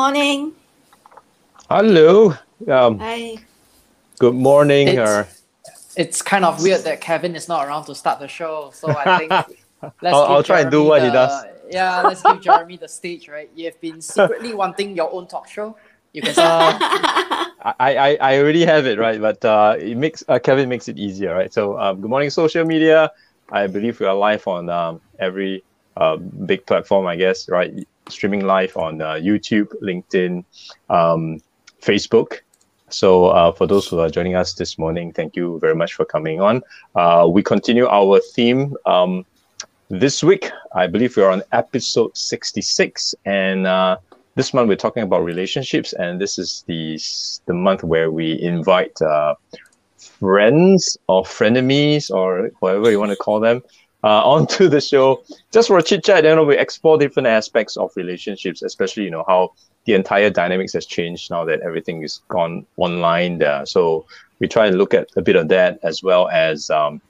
good morning. Hello. Um, Hi. good morning. It's- Or It's kind of weird that Kevin is not around to start the show, so I think let's I'll- give I'll try and do Jeremy what he the- does. Yeah, let's give Jeremy the stage, right? You've been secretly wanting your own talk show. You can start. I, I, I already have it right, but uh, it makes uh, Kevin makes it easier, right? So, um, good morning, social media. I believe we are live on um, every uh, big platform, I guess, right? Streaming live on uh, YouTube, LinkedIn, um, Facebook. So, uh, for those who are joining us this morning, thank you very much for coming on. Uh, we continue our theme um, this week. I believe we're on episode 66, and uh, this month we're talking about relationships, and this is the the month where we invite uh, friends or frenemies or whatever you want to call them uh, onto the show just for a chit chat. You know, we explore different aspects of relationships, especially you know how the entire dynamics has changed now that everything is gone online. There, so we try and look at a bit of that as well as um,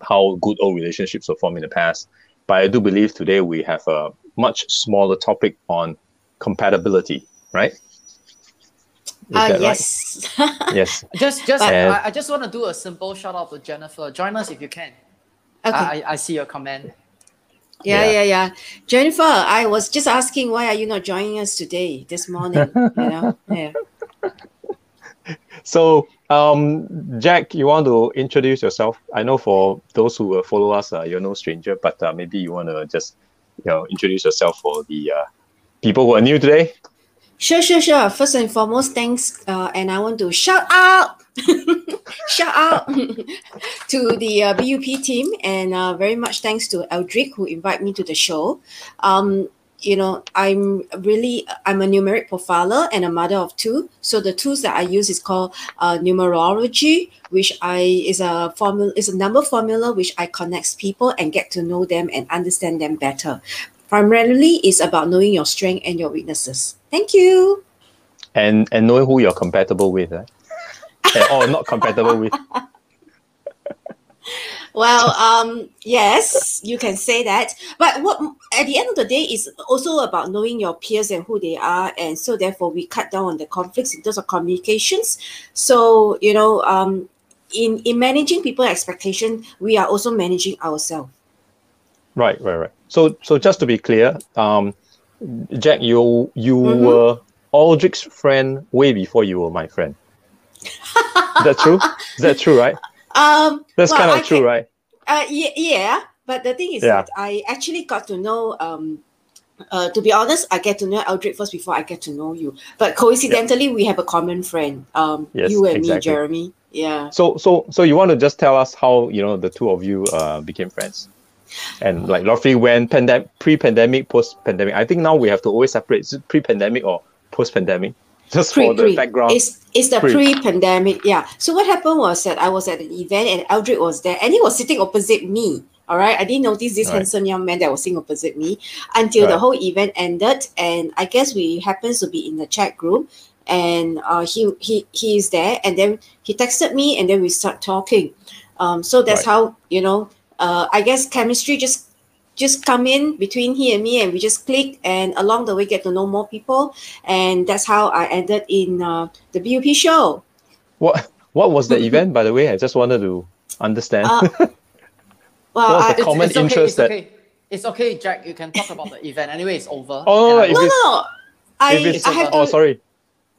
how good old relationships were formed in the past. But I do believe today we have a much smaller topic on compatibility, right? Uh, that right? yes. Yes. just, just, And- I, I just want to do a simple shout out to Jennifer. Join us if you can. Okay. I, I I see your comment. yeah, yeah. yeah, yeah. Jennifer, I was just asking why are you not joining us today, this morning? you know? Yeah. So, um, Jack, you want to introduce yourself? I know for those who will follow us, uh, you're no stranger, but uh, maybe you want to just, you know, introduce yourself for the uh, people who are new today. Sure, sure, sure. First and foremost, thanks. Uh, and I want to shout out, shout out to the uh, BUP team, and uh, very much thanks to Eldrick who invited me to the show. Um, you know, I'm really I'm a numeric profiler and a mother of two. So the tools that I use is called uh, numerology, which I is a formula is a number formula which I connects people and get to know them and understand them better. Primarily, is about knowing your strength and your weaknesses. Thank you. And and knowing who you're compatible with, right? And, or not compatible with. Well, um, yes, you can say that. But what at the end of the day is also about knowing your peers and who they are, and so therefore we cut down on the conflicts in terms of communications. So you know, um, in in managing people expectation, we are also managing ourselves. Right, right, right. So, so just to be clear, um, Jack, you you Mhm. were Aldrich's friend way before you were my friend. Is that true? Is that true, right? Um, That's well, kind of I true, can- right? Uh, yeah, yeah, but the thing is Yeah. that I actually got to know. Um, uh, to be honest, I get to know Eldrick first before I get to know you. But coincidentally, we have a common friend. Um, Yes, you and me. Jeremy. Yeah. So, so, so you want to just tell us how you know the two of you uh, became friends, and like roughly when pandemic, pre-pandemic, post-pandemic. I think now we have to always separate pre-pandemic or post-pandemic, just Pre, for the pre. background. It's it's the Pre. pre-pandemic. Yeah. So what happened was that I was at an event and Eldrick was there and he was sitting opposite me. All right. I didn't notice this Right. handsome young man that was sitting opposite me until the whole event ended. And I guess we happens to be in the chat group and uh, he he he is there and then he texted me and then we start talking. Um, so that's Right. how you know. Uh, I guess chemistry just just come in between he and me and we just click and along the way get to know more people and that's how I ended in uh, the BUP show. What what was the event, by the way? I just wanted to understand. Uh, well, What was I, the common it's okay, interest it's that- okay. It's okay, Jack. You can talk about the event. Anyway, it's over. Oh, And I no, no, I, I have to, oh, sorry.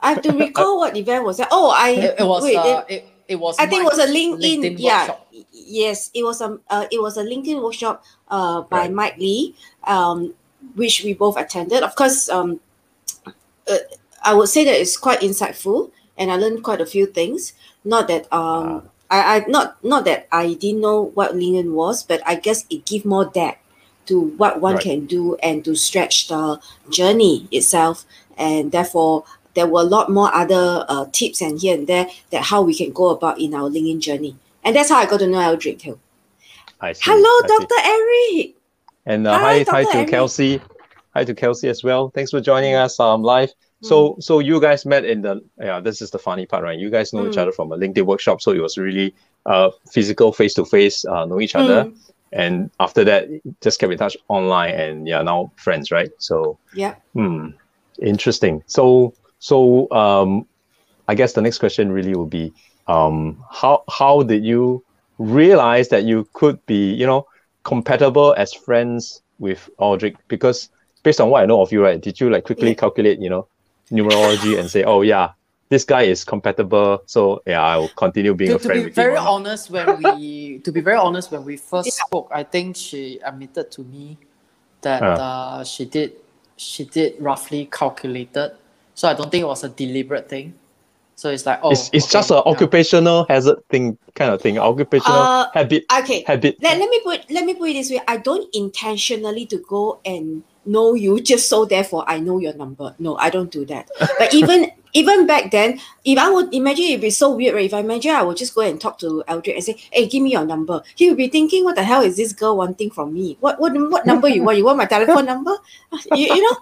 I have to recall what event was that. Oh, I it, it was wait, uh, it- it, it was I think it was a Mike's LinkedIn. yeah, workshop. Yes, it was a uh, it was a LinkedIn workshop uh, by Right. Mike Lee, um, which we both attended. Of course, um, uh, I would say that it's quite insightful, and I learned quite a few things. Not that um, I, I not not that I didn't know what LinkedIn was, but I guess it give more depth to what one Right. can do and to stretch the journey itself, and therefore there were a lot more other uh, tips and here and there that how we can go about in our LinkedIn journey. And that's how I got to know Eldrick too. I see. Hello, I see. Dr. Eric. And uh, Hi, hi, hi to Eric. Kelsey. Hi to Kelsey as well. Thanks for joining us um live. So so you guys met in the yeah, this is the funny part, right? You guys know each Mm. other from a LinkedIn workshop, so it was really uh physical face to face, uh know each other. Mm. And after that just kept in touch online and yeah, now friends, right? So Yeah. hmm. Interesting. So so um, I guess the next question really will be um, how how did you realize that you could be you know compatible as friends with Aldrich? Because based on what I know of you, right, did you like quickly Yeah. calculate you know numerology and say, oh yeah, this guy is compatible, so yeah, I will continue being to, a to friend be with very him. honest, when we to be very honest, when we first spoke, I think she admitted to me that Ah. uh, she did she did roughly calculated. So I don't think it was a deliberate thing. So it's like oh, it's it's okay, just an yeah. occupational hazard thing kind of thing, occupational Uh, habit Okay. habit. Let, let me put let me put it this way. I don't intentionally to go and know you just so therefore I know your number. No, I don't do that. But even even back then, if I would imagine it'd be so weird, right? If I imagine I would just go and talk to Eldrick and say, Hey, give me your number. He would be thinking, What the hell is this girl wanting from me? What what what number you want? You want my telephone number? You, you know?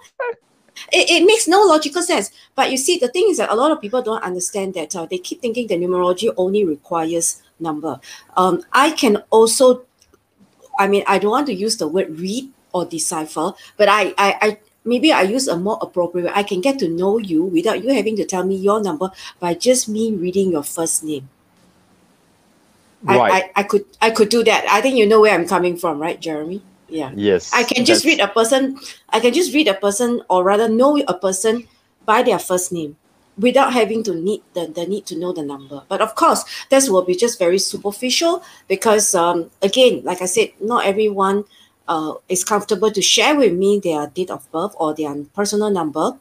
It, it makes no logical sense. But you see, the thing is that a lot of people don't understand that uh, they keep thinking the numerology only requires number. Um, I can also I mean, I don't want to use the word read or decipher, but I, I, I maybe I use a more appropriate. I can get to know you without you having to tell me your number by just me reading your first name. Right. I, I, I could I could do that. I think you know where I'm coming from, right, Jeremy? Yeah. yes. I can just read a person. I can just read a person, or rather, know a person by their first name, without having to need the, the need to know the number. But of course, this will be just very superficial because, um, again, like I said, not everyone uh, is comfortable to share with me their date of birth or their personal number,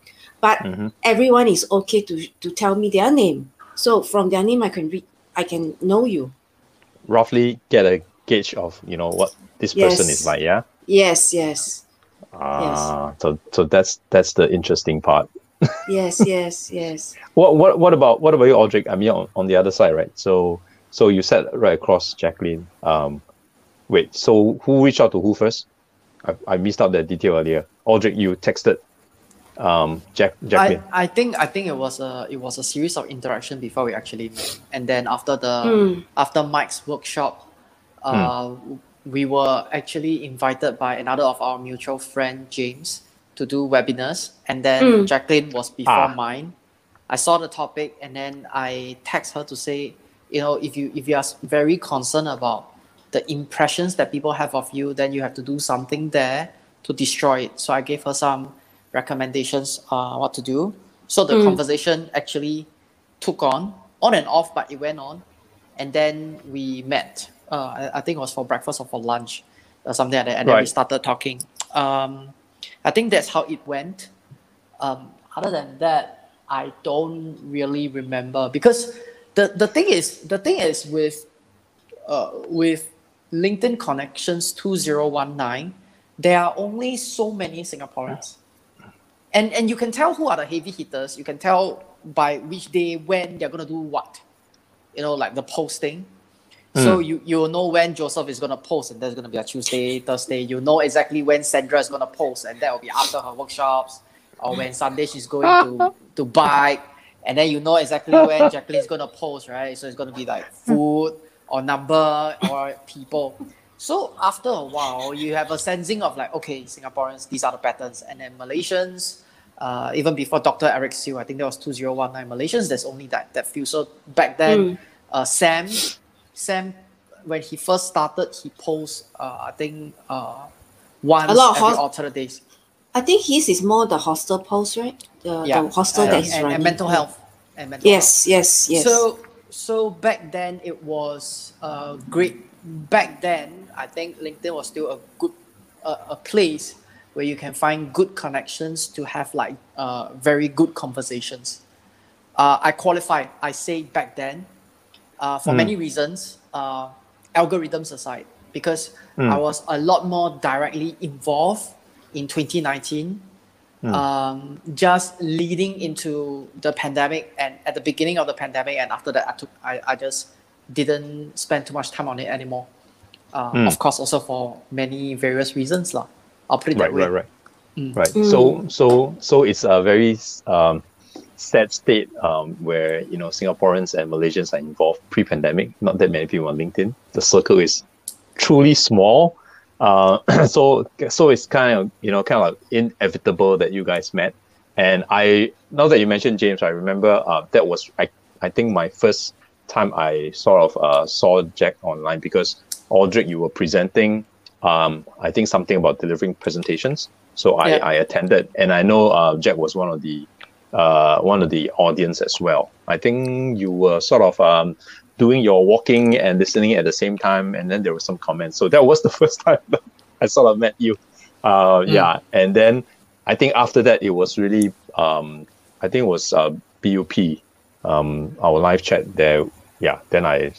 but Mhm. everyone is okay to to tell me their name. So from their name, I can read. I can know you. roughly get a gauge of you know what this person is like. Yeah. Yes, yes, Ah, so so that's that's the interesting part. yes, yes, yes. What what what about what about you, Aldrich? I mean, on, on the other side, right? So so you sat right across Jacqueline. Um, wait. So who reached out to who first? I, I missed out that detail earlier. Aldrich, you texted um Jack Jacqueline. I, I think I think it was a it was a series of interaction before we actually met, and then after the Hmm. after Mike's workshop, uh, we were actually invited by another of our mutual friend James to do webinars, and then Mm. Jacqueline was before Ah. mine. I saw the topic, and then I text her to say, you know, if you if you are very concerned about the impressions that people have of you, then you have to do something there to destroy it. So I gave her some recommendations uh, what to do. So the Mm. conversation actually took on, on and off, but it went on. And then we met. Uh, I, think it was for breakfast or for lunch or something like that. And then we started talking. Um, I think that's how it went. Um, other than that, I don't really remember because the, the thing is the thing is with uh, with LinkedIn connections 2019, there are only so many Singaporeans. And and you can tell who are the heavy hitters. You can tell by which day when they're gonna do what. You know, like the posting. So you you'll know when Joseph is gonna post, and that's gonna be a Tuesday, Thursday. You know exactly when Sandra is gonna post, and that will be after her workshops, or when Sunday she's going to to bike, and then you know exactly when Jacqueline is gonna post, right? So it's gonna be like food or number or people. So after a while, you have a sensing of like, okay, Singaporeans, these are the patterns, and then Malaysians, uh, even before Dr. Eric Siu, I think that was 2019 Malaysians, there's only that, that few. So back then, Mm. uh, Sam, Sam, when he first started, he posts, uh, I think, uh, once A lot of every alternate days. I think his is more the hostel post, right? The, the hostel and, that he's and, running. and mental health. And mental health. Yes, yes, yes. So so back then it was uh, great. Back then, I think LinkedIn was still a good uh, a place where you can find good connections to have like uh, very good conversations. Uh, I qualify. I say back then, uh, for Mm. many reasons, uh, algorithms aside, because Mm. I was a lot more directly involved in 2019 um, just leading into the pandemic and at the beginning of the pandemic and after that I took I, I just didn't spend too much time on it anymore. Uh, Mm. Of course, also for many various reasons, lah. I'll put it right, that way. right, right, Mm. right. So, so, so it's a very um, sad state um, where you know Singaporeans and Malaysians are involved pre-pandemic. Not that many people on LinkedIn. The circle is truly small. Uh, so, so it's kind of you know kind of like inevitable that you guys met. And I now that you mentioned James, I remember uh, that was I, I think my first time I sort of uh, saw Jack online because Aldrich, you were presenting um, I think something about delivering presentations. So I, Yeah. I attended, and I know uh, Jack was one of the uh, one of the audience as well. I think you were sort of um, doing your walking and listening at the same time, and then there were some comments. So that was the first time that I sort of met you. Uh, Yeah, and then I think after that it was really um, I think it was uh, BUP, um, our live chat there. Yeah, then I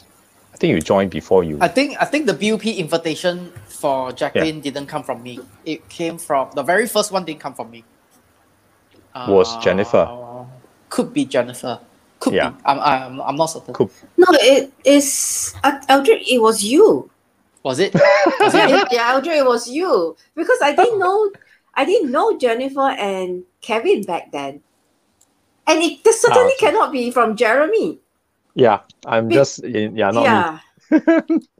I think you joined before you. I think I think the BUP invitation for Jacqueline didn't come from me. It came from the very first one didn't come from me. Was Jennifer. Uh, Could be Jennifer. Could Yeah. be. I'm, I'm, I'm not certain. Cool. No, it is uh, Eldrick. It was you. Was it? Was it? yeah, yeah, Eldrick, it was you because I didn't know, I didn't know Jennifer and Kevin back then, and it this certainly okay. cannot be from Jeremy. Yeah, I'm Be- just yeah, not me.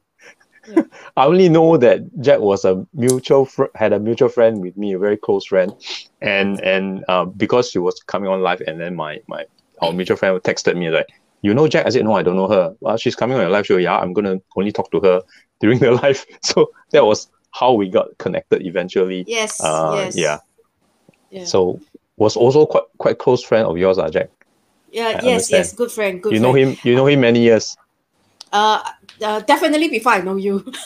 yeah, I only know that Jack was a mutual fr- had a mutual friend with me, a very close friend, and and uh, because she was coming on live, and then my my our mutual friend texted me like, you know Jack? I said no, I don't know her. Well, she's coming on your live show. Yeah, I'm gonna only talk to her during the live. So that was how we got connected eventually. yes, Uh, yes, yeah. yeah, So was also quite quite close friend of yours, uh, Jack. yeah, I yes, understand. yes, good friend, good. you know friend. him. You know him many years. Uh, uh, definitely before I know you.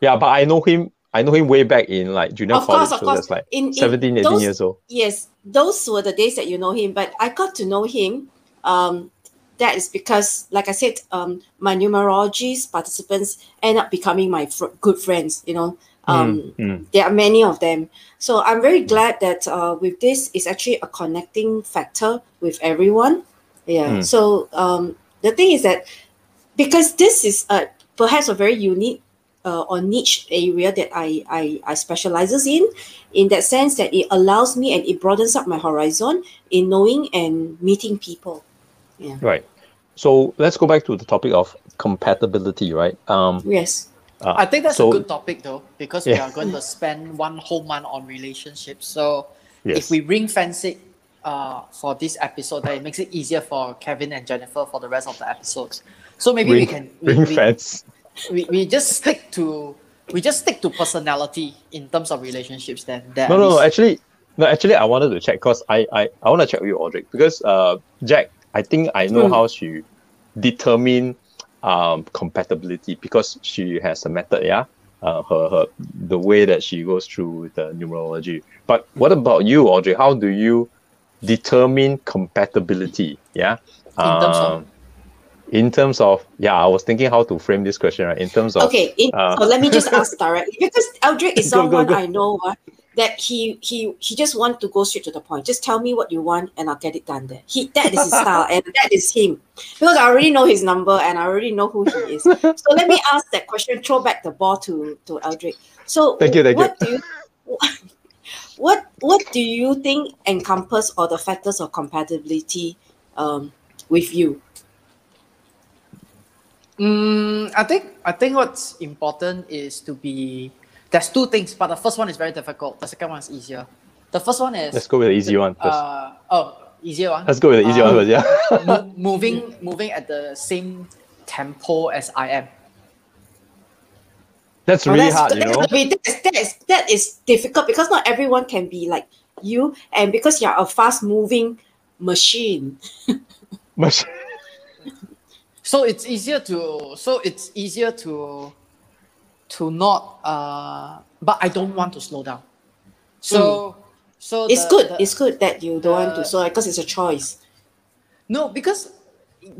Yeah, but I know him. I know him way back in like junior of college. course, so that's like in, in 17, 18 those, years old. yes, those were the days that you know him. But I got to know him. Um, that is because, like I said, um, my numerology's participants end up becoming my fr- good friends. You know, um, Mm, mm. there are many of them. So I'm very glad that uh, with this is actually a connecting factor with everyone. Yeah. Mm. So um, the thing is that because this is a perhaps a very unique uh, or niche area that I, I I specializes in, in that sense that it allows me and it broadens up my horizon in knowing and meeting people. Yeah. Right. So let's go back to the topic of compatibility, right? Um, Yes. uh, I think that's so- a good topic though, because we are going to spend one whole month on relationships. So yes. if we ring fence it uh, for this episode, then it makes it easier for Kevin and Jennifer for the rest of the episodes. So maybe we can we, ring we, fence. we, we just stick to we just stick to personality in terms of relationships. Then that No, no, no. Actually, no. Actually, I wanted to check because I, I, I want to check with you, Audrey, because uh, Jack, I think I know Hmm. how she determine um compatibility because she has a method. Yeah. Uh, her, her the way that she goes through the numerology. But what about you, Audrey? How do you determine compatibility? Yeah. In terms of- Um, in terms of yeah, I was thinking how to frame this question. Right. In terms of Okay, in, uh, so let me just ask directly because Eldrick is Go, go, someone go. I know uh, that he he he just want to go straight to the point. Just tell me what you want and I'll get it done there. He that is his style and that is him because I already know his number and I already know who he is. So let me ask that question. Throw back the ball to to Eldrick. So Thank you, thank you. what do you what what do you think encompass all the factors of compatibility um, with you? Mm, I think I think what's important is to be. There's two things, but the first one is very difficult. The second one is easier. The first one is let's go with the easy one first. Uh, oh, easier one. let's go with the easy one uh, first. Yeah. Mo- moving moving at the same tempo as I am. That's Oh, really that's, hard, you know. be- that, is, that, is, that is difficult because not everyone can be like you, and because you're a fast moving machine. Much- So it's easier to so it's easier to to not uh but I don't want to slow down. So so It's the- good. the- it's good that you don't want to, so because it's a choice. No, because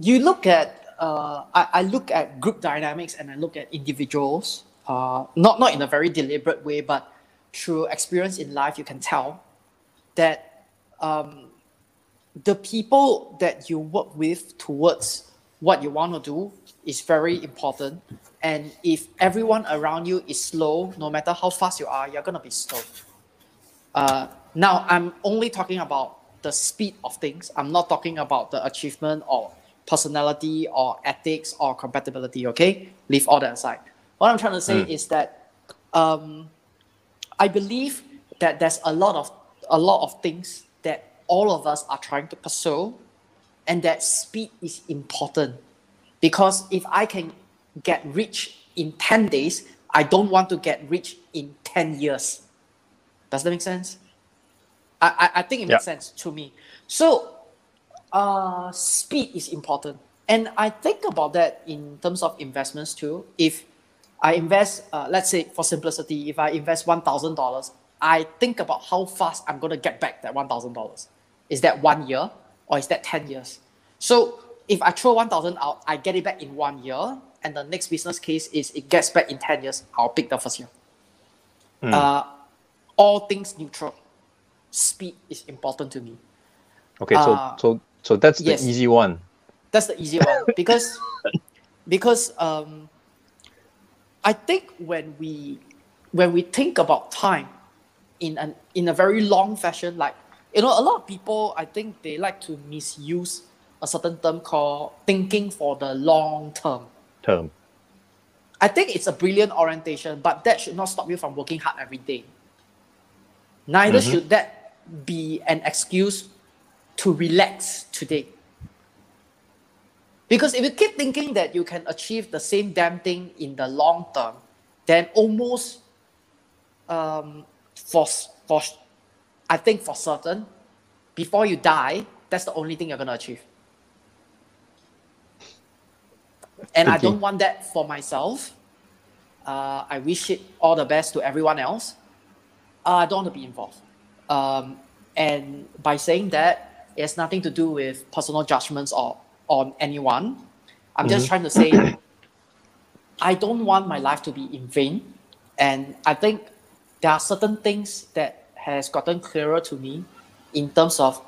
you look at uh, I, I look at group dynamics and I look at individuals. Uh, not not in a very deliberate way, but through experience in life, you can tell that um, the people that you work with towards what you want to do is very important. And if everyone around you is slow, no matter how fast you are, you're gonna be slow. Uh, now, I'm only talking about the speed of things. I'm not talking about the achievement or personality or ethics or compatibility. Okay, leave all that aside. What I'm trying to say Mm. is that um, I believe that there's a lot of a lot of things that all of us are trying to pursue, and that speed is important. Because if I can get rich in 10 days, I don't want to get rich in 10 years. Does that make sense? I, I, I think it makes Yeah. sense to me. So, uh, speed is important. And I think about that in terms of investments too. If I invest, uh, let's say for simplicity, if I invest $1,000, I think about how fast I'm going to get back that $1,000. Is that one year or is that 10 years? So if I throw 1,000 out, I get it back in one year. And the next business case is it gets back in 10 years, I'll pick the first year. Uh, all things neutral. Speed is important to me. Okay, so Uh, so so that's the yes. easy one. That's the easy one because because um, I think when we when we think about time in an in a very long fashion, like you know, a lot of people I think they like to misuse a certain term called thinking for the long term. Term. I think it's a brilliant orientation, but that should not stop you from working hard every day. Neither Mhm. should that be an excuse to relax today. Because if you keep thinking that you can achieve the same damn thing in the long term, then almost um, for, for I think for certain, before you die, that's the only thing you're gonna achieve. And I don't want that for myself. Uh, I wish it all the best to everyone else. Uh, I don't want to be involved. Um, and by saying that, it has nothing to do with personal judgments or on anyone. I'm just trying to say, I don't want my life to be in vain. And I think there are certain things that has gotten clearer to me in terms of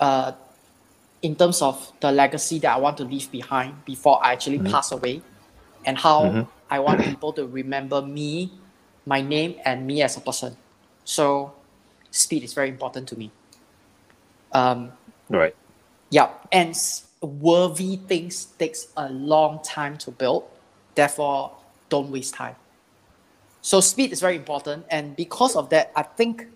uh, in terms of the legacy that I want to leave behind before I actually pass away, and how I want people to remember me, my name, and me as a person. So, speed is very important to me. Um, Right. yeah, and worthy things takes a long time to build. Therefore, don't waste time. So speed is very important, and because of that, I think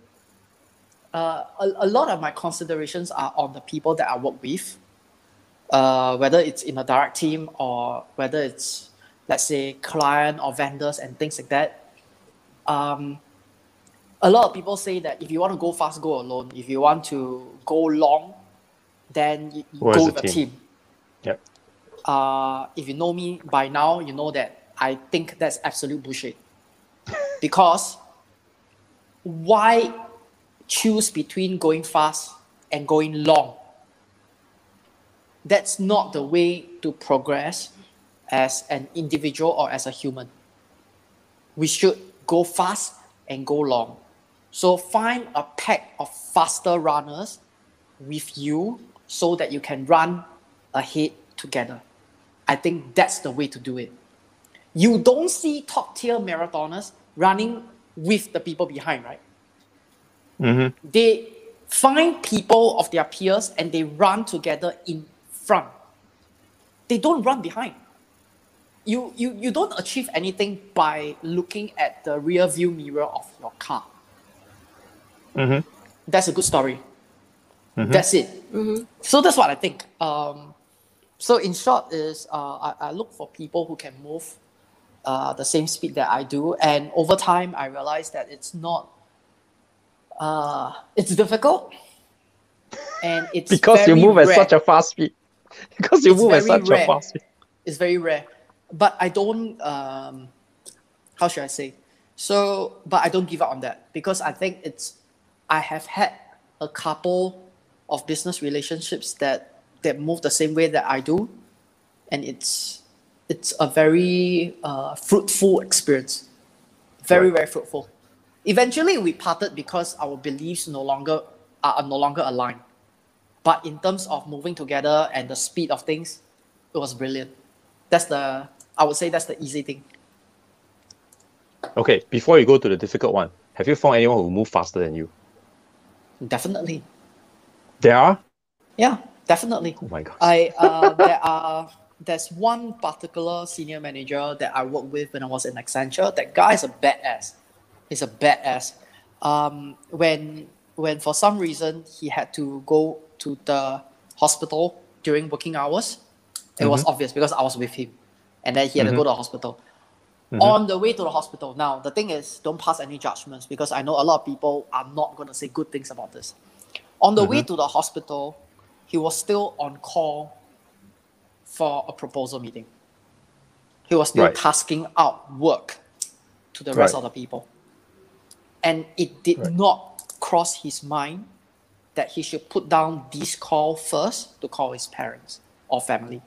uh, a, a lot of my considerations are on the people that I work with, uh, whether it's in a direct team or whether it's let's say client or vendors and things like that. Um, a lot of people say that if you want to go fast, go alone. If you want to go long, then you, you Go as go a with a team. team. Yep. Uh, if you know me by now, you know that I think that's absolute bullshit. Because why choose between going fast and going long? That's not the way to progress as an individual or as a human. We should go fast and go long. So find a pack of faster runners with you so that you can run ahead together. I think that's the way to do it. You don't see top tier marathoners running with the people behind, right? Mm-hmm. They find people of their peers and they run together in front. They don't run behind. You, you, you don't achieve anything by looking at the rear view mirror of your car. Mm-hmm. That's a good story. That's it. So that's what I think. Um, so in short, is uh, I, I look for people who can move uh, the same speed that I do, and over time, I realized that it's not. Uh, it's difficult, and it's Because you move at such a fast speed. Because you It's move at such rare. a fast speed. It's very rare, but I don't. Um, how should I say? So, but I don't give up on that because I think it's. I have had a couple of business relationships that that move the same way that I do, and it's it's a very uh, fruitful experience. Very Right. very fruitful. Eventually, we parted because our beliefs no longer are no longer aligned. But in terms of moving together and the speed of things, it was brilliant. That's the I would say that's the easy thing. Okay, before you go to the difficult one, have you found anyone who moved faster than you? Definitely. There are? Yeah, definitely. Oh my god. I uh, there are there's one particular senior manager that I worked with when I was in Accenture. That guy is a badass. He's a badass. Um, when when for some reason he had to go to the hospital during working hours, it was mm-hmm. obvious because I was with him, and then he had to go mm-hmm. to the hospital. Mm-hmm. On the way to the hospital, now the thing is, don't pass any judgments because I know a lot of people are not going to say good things about this. On the way to the hospital, he was still on call for a proposal meeting. He was still Right. tasking out work to the rest Right. of the people. And it did Right. not cross his mind that he should put down this call first to call his parents or family.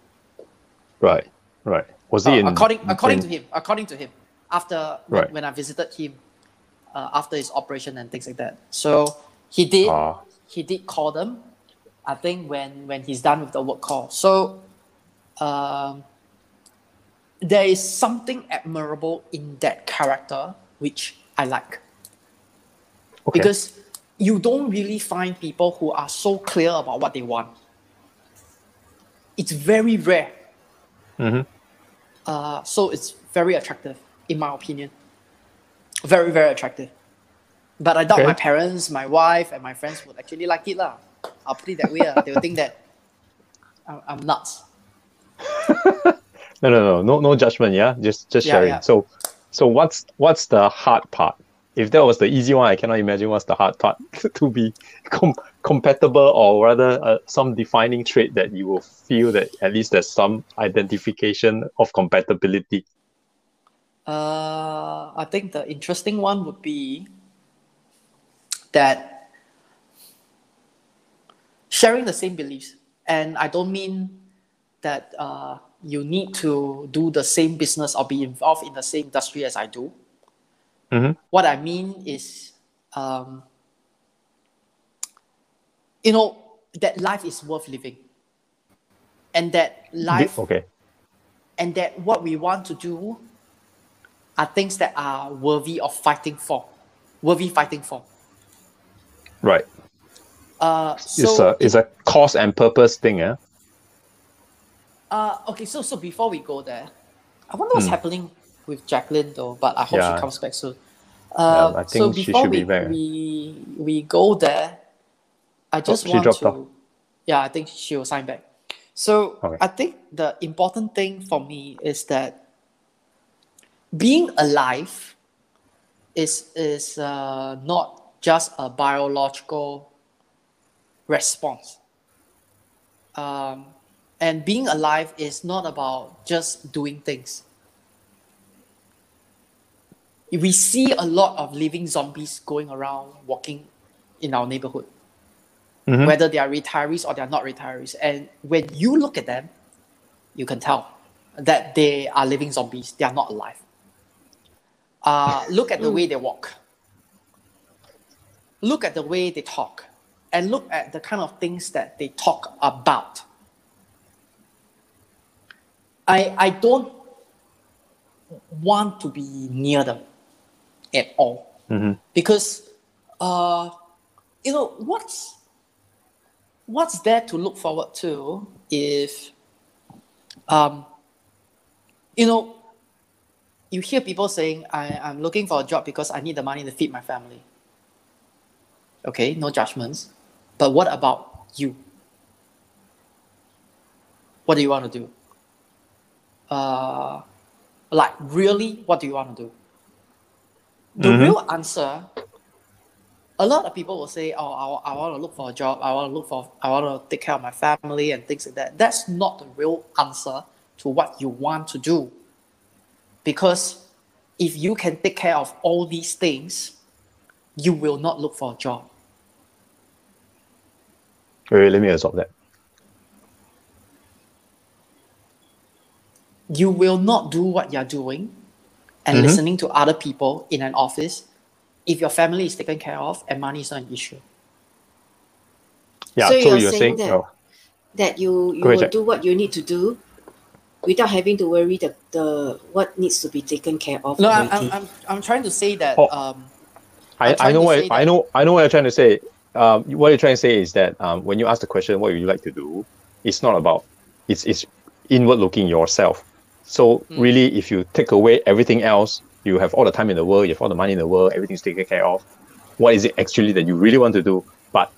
Right. Right. Was he Uh, in according according in- to him, according to him, after when, Right. when I visited him uh, after his operation and things like that. So he did Ah. he did call them. I think when when he's done with the work call. So um, there is something admirable in that character which I like okay. because you don't really find people who are so clear about what they want. It's very rare. Mhm. Uh, so it's very attractive, in my opinion. Very, very attractive. But I doubt Okay. my parents, my wife, and my friends would actually like it. lah. I'll put it that way. They would think that I'm nuts. No, no, no, no, no judgment. Yeah, just just Yeah, sharing. yeah. So, so what's what's the hard part? If that was the easy one, I cannot imagine what's the hard part to be com- compatible, or rather, uh, some defining trait that you will feel that at least there's some identification of compatibility. Uh, I think the interesting one would be that sharing the same beliefs. And I don't mean that uh, you need to do the same business or be involved in the same industry as I do. Mhm. What I mean is, um, you know, that life is worth living. And that life Okay. and that what we want to do are things that are worthy of fighting for, worthy fighting for. Right. Uh, It's a it's a cause and purpose thing. Yeah. Uh, okay, so so before we go there, I wonder what's Hmm. happening with Jacqueline though, but I hope Yeah. she comes back soon. Uh, I so think she before should we, be back. we we go there, I just she want to. off. Yeah, I think she will sign back. So Okay. I think the important thing for me is that being alive is is uh, not just a biological response. Um, and being alive is not about just doing things. We see a lot of living zombies going around walking in our neighborhood, Mhm. whether they are retirees or they are not retirees. And when you look at them, you can tell that they are living zombies. They are not alive. Uh, look at the way they walk. Look at the way they talk. And look at the kind of things that they talk about. I, I don't want to be near them at all. Mhm. because uh, you know what's what's there to look forward to if um, you know you hear people saying I, i'm looking for a job because i need the money to feed my family. Okay no judgments. But what about you? What do you want to do uh, like really what do you want to do? The Mhm. real answer a lot of people will say oh I, I want to look for a job. I want to look for i want to take care of my family and things like that. That's not the real answer to what you want to do. Because if you can take care of all these things you will not look for a job. Wait, wait, let me absorb that. You will not do what you're doing and Mhm. listening to other people in an office if your family is taken care of and money is not an issue Yeah. So So, you're you're saying saying, that- oh, that you, you Go ahead, will Jack. do what you need to do without having to worry the, the what needs to be taken care of. no I'm. I'm, I'm, I'm trying to say that Oh. um, I, I'm I trying know what say I that- know I know what you're trying to say. Um, what you're trying to say is that um, when you ask the question, what would you like to do? It's not about it's it's inward looking yourself. So Hmm. really, if you take away everything else, you have all the time in the world, you have all the money in the world, everything's taken care of. what is it actually that you really want to do? But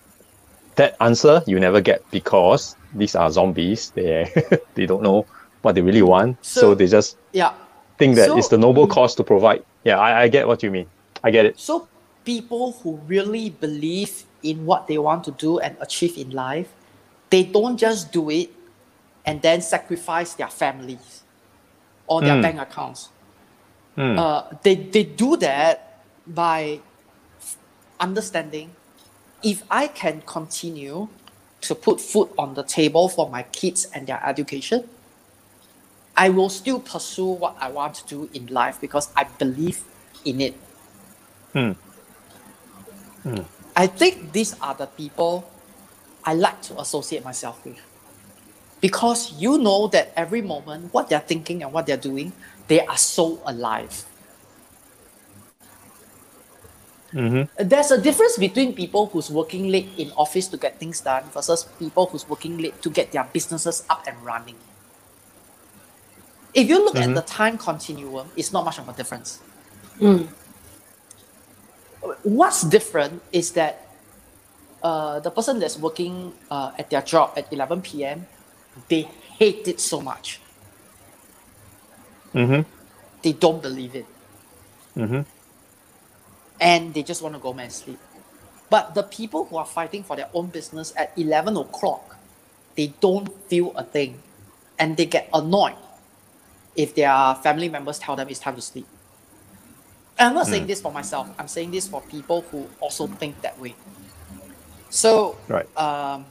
that answer you never get because these are zombies. They they don't know what they really want, so, So- they just Yeah. think that So- it's the noble cause to provide. Yeah, I, I get what you mean. I get it. So people who really believe in what they want to do and achieve in life, they don't just do it and then sacrifice their families or their Mm. bank accounts. Hmm. Uh, they, they do that by understanding if I can continue to put food on the table for my kids and their education, I will still pursue what I want to do in life because I believe in it. Hmm. I think these are the people I like to associate myself with. Because you know that every moment, what they're thinking and what they're doing, they are so alive. Mm-hmm. There's a difference between people who's working late in office to get things done versus people who's working late to get their businesses up and running. If you look at Mhm. the time continuum, it's not much of a difference. Mm. What's different is that uh, the person that's working uh, at their job at 11 p.m., they hate it so much. Mm-hmm. They don't believe it. Mm-hmm. and they just want to go and sleep. But the people who are fighting for their own business at 11 o'clock, they don't feel a thing. And they get annoyed if their family members tell them it's time to sleep. And I'm not saying this for myself, I'm saying this for people who also think that way. So, Right. um,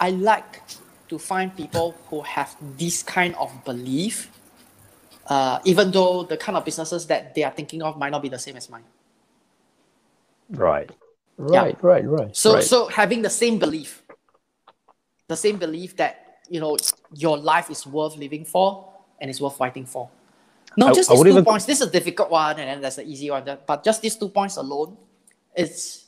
I like to find people who have this kind of belief uh, even though the kind of businesses that they are thinking of might not be the same as mine. Right. Yeah. Right. Right. Right. So, right. so having the same belief, the same belief that you know your life is worth living for and it's worth fighting for. No, I- just I these would two even- points. This is a difficult one, and then there's the easy one. But just these two points alone, it's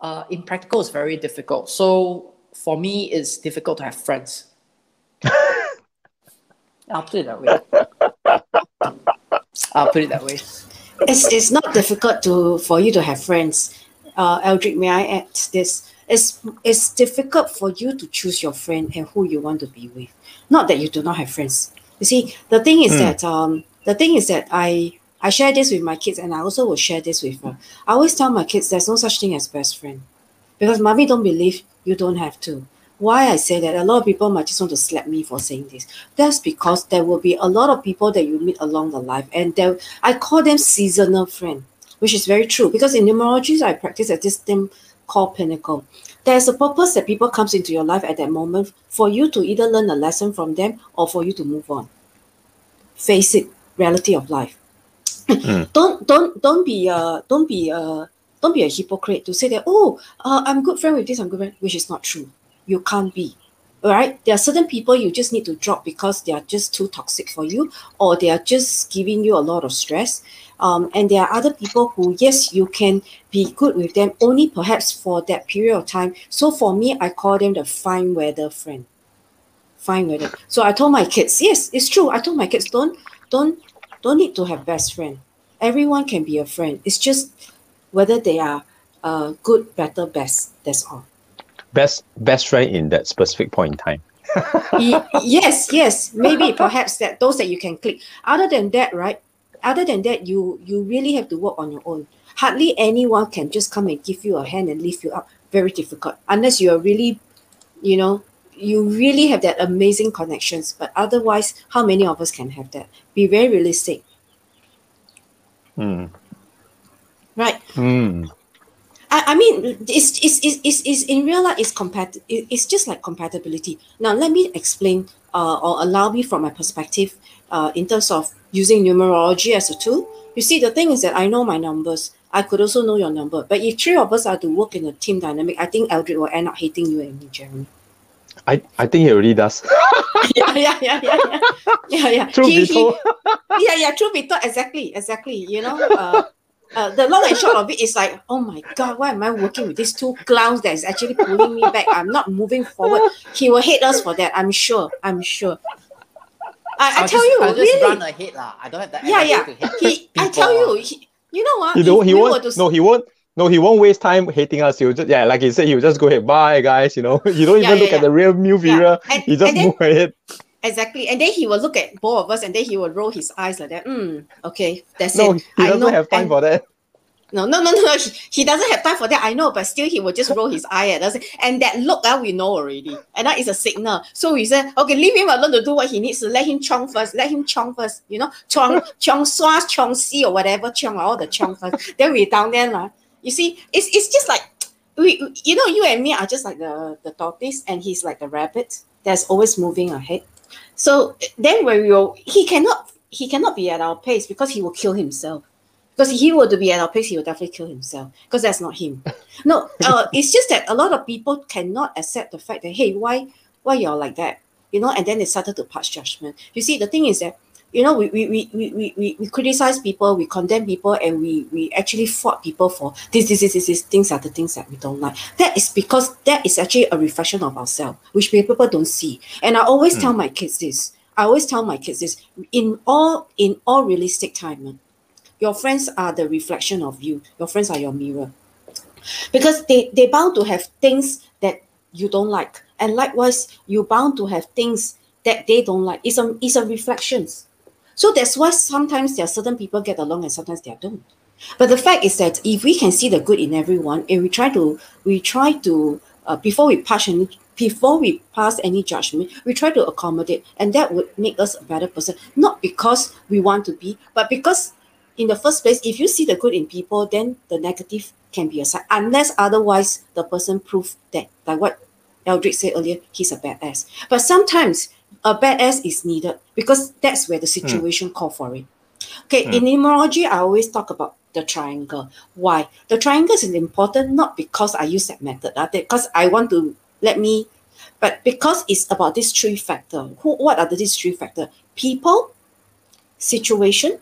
uh, in practical, it's very difficult. So for me, it's difficult to have friends. I'll put it that way. I'll put it that way. It's, it's not difficult to for you to have friends. Uh, Eldrick, may I add this? It's, it's difficult for you to choose your friend and who you want to be with. Not that you do not have friends. You see, the thing is Hmm. that um, the thing is that I I share this with my kids, and I also will share this with her. I always tell my kids there's no such thing as best friend, because mommy don't believe you don't have to. Why I say that? A lot of people might just want to slap me for saying this. That's because there will be a lot of people that you meet along the life, and there I call them seasonal friend, which is very true because in numerology I practice at this thing called pinnacle. There's a purpose that people comes into your life at that moment for you to either learn a lesson from them or for you to move on. Face it, reality of life. don't don't don't be uh don't be uh don't be a hypocrite to say that oh uh, I'm good friend with this I'm good friend which is not true. You can't be. All right, there are certain people you just need to drop because they are just too toxic for you, or they are just giving you a lot of stress. Um, and there are other people who, yes, you can be good with them only perhaps for that period of time. So for me, I call them the fine weather friend. Fine weather. So I told my kids, yes, it's true. I told my kids, don't, don't, don't need to have best friend. Everyone can be a friend. It's just whether they are uh, good, better, best. That's all. best best friend in that specific point in time. Yes, yes, maybe perhaps that those that you can click. Other than that, right? Other than that, you you really have to work on your own. Hardly anyone can just come and give you a hand and lift you up. Very difficult unless you are really, you know, you really have that amazing connections. But otherwise, how many of us can have that? Be very realistic, Hmm. Right? Hmm. I, I mean, it's, it's, it's, it's, it's in real life, it's compat- it's just like compatibility. Now, let me explain uh, or allow me from my perspective uh, in terms of using numerology as a tool. You see, the thing is that I know my numbers. I could also know your number. But if three of us are to work in a team dynamic, I think Eldred will end up hating you and me, Jeremy. I, I think he already does. yeah, yeah, yeah, yeah, yeah. Yeah, yeah. Truth He- he- yeah, yeah, true be told, exactly, exactly. You know, uh, uh, the long and short of it is like, oh my god, why am I working with these two clowns that is actually pulling me back? I'm not moving forward. He will hate us for that. I'm sure. I'm sure. I, I I'll tell just, you, I'll just really. run ahead lah. I don't have that Yeah, energy yeah. to hate He, I tell you, he, You know what? He don't. He won't. to- No, he won't. No, he won't waste time hating us. He'll just yeah, like he said, he'll just go ahead. Bye, guys. You know, you don't Yeah, even yeah, look at yeah. the real new viewer. And- He just and then- move ahead. Exactly. And then he will look at both of us and then he will roll his eyes like that. Mm, okay, that's No, it. he I doesn't have time And- for that. No, no, no, no. He, he doesn't have time for that. I know, but still he will just roll his eye at us. And that look, uh, we know already. And that is a signal. So we said, okay, leave him alone to do what he needs to. Let him chong first. Let him chong first. You know, chong, chong swa, chong si, or whatever, chong, all the chong first. then we down there. lah. You see, it's, it's just like, we, you know, you and me are just like the, the tortoise and he's like the rabbit that's always moving ahead. So then when we will, he cannot, he cannot be at our pace because he will kill himself because if he were to be at our pace, he would definitely kill himself because that's not him. No, uh, it's just that a lot of people cannot accept the fact that hey, why why you're like that, you know, and then they started to pass judgment. You see, the thing is that you know we we, we, we, we, we, criticize people, we condemn people, and we we actually fought people for this this this this, this things are the things that we don't like. That is because that is actually a reflection of ourselves, which people don't see. And I always tell my kids this. I always tell my kids this in all in all realistic time. ah, your friends are the reflection of you your friends are your mirror because they they bound to have things that you don't like and likewise you bound to have things that they don't like it's a it's a reflections so that's why sometimes there are certain people get along and sometimes they don't but the fact is that if we can see the good in everyone and we try to we try to uh, before we pass any before we pass any judgment we try to accommodate and that would make us a better person not because we want to be but because in the first place, if you see the good in people, then the negative can be aside, unless otherwise the person prove that, like what Eldrick said earlier, he's a badass. But sometimes a badass is needed because that's where the situation call for it. Okay, in numerology, I always talk about the triangle. Why? The triangle is important not because I use that method, uh, because I want to let me, but because it's about these three factor. Who? What are the, these three factor? People, situation,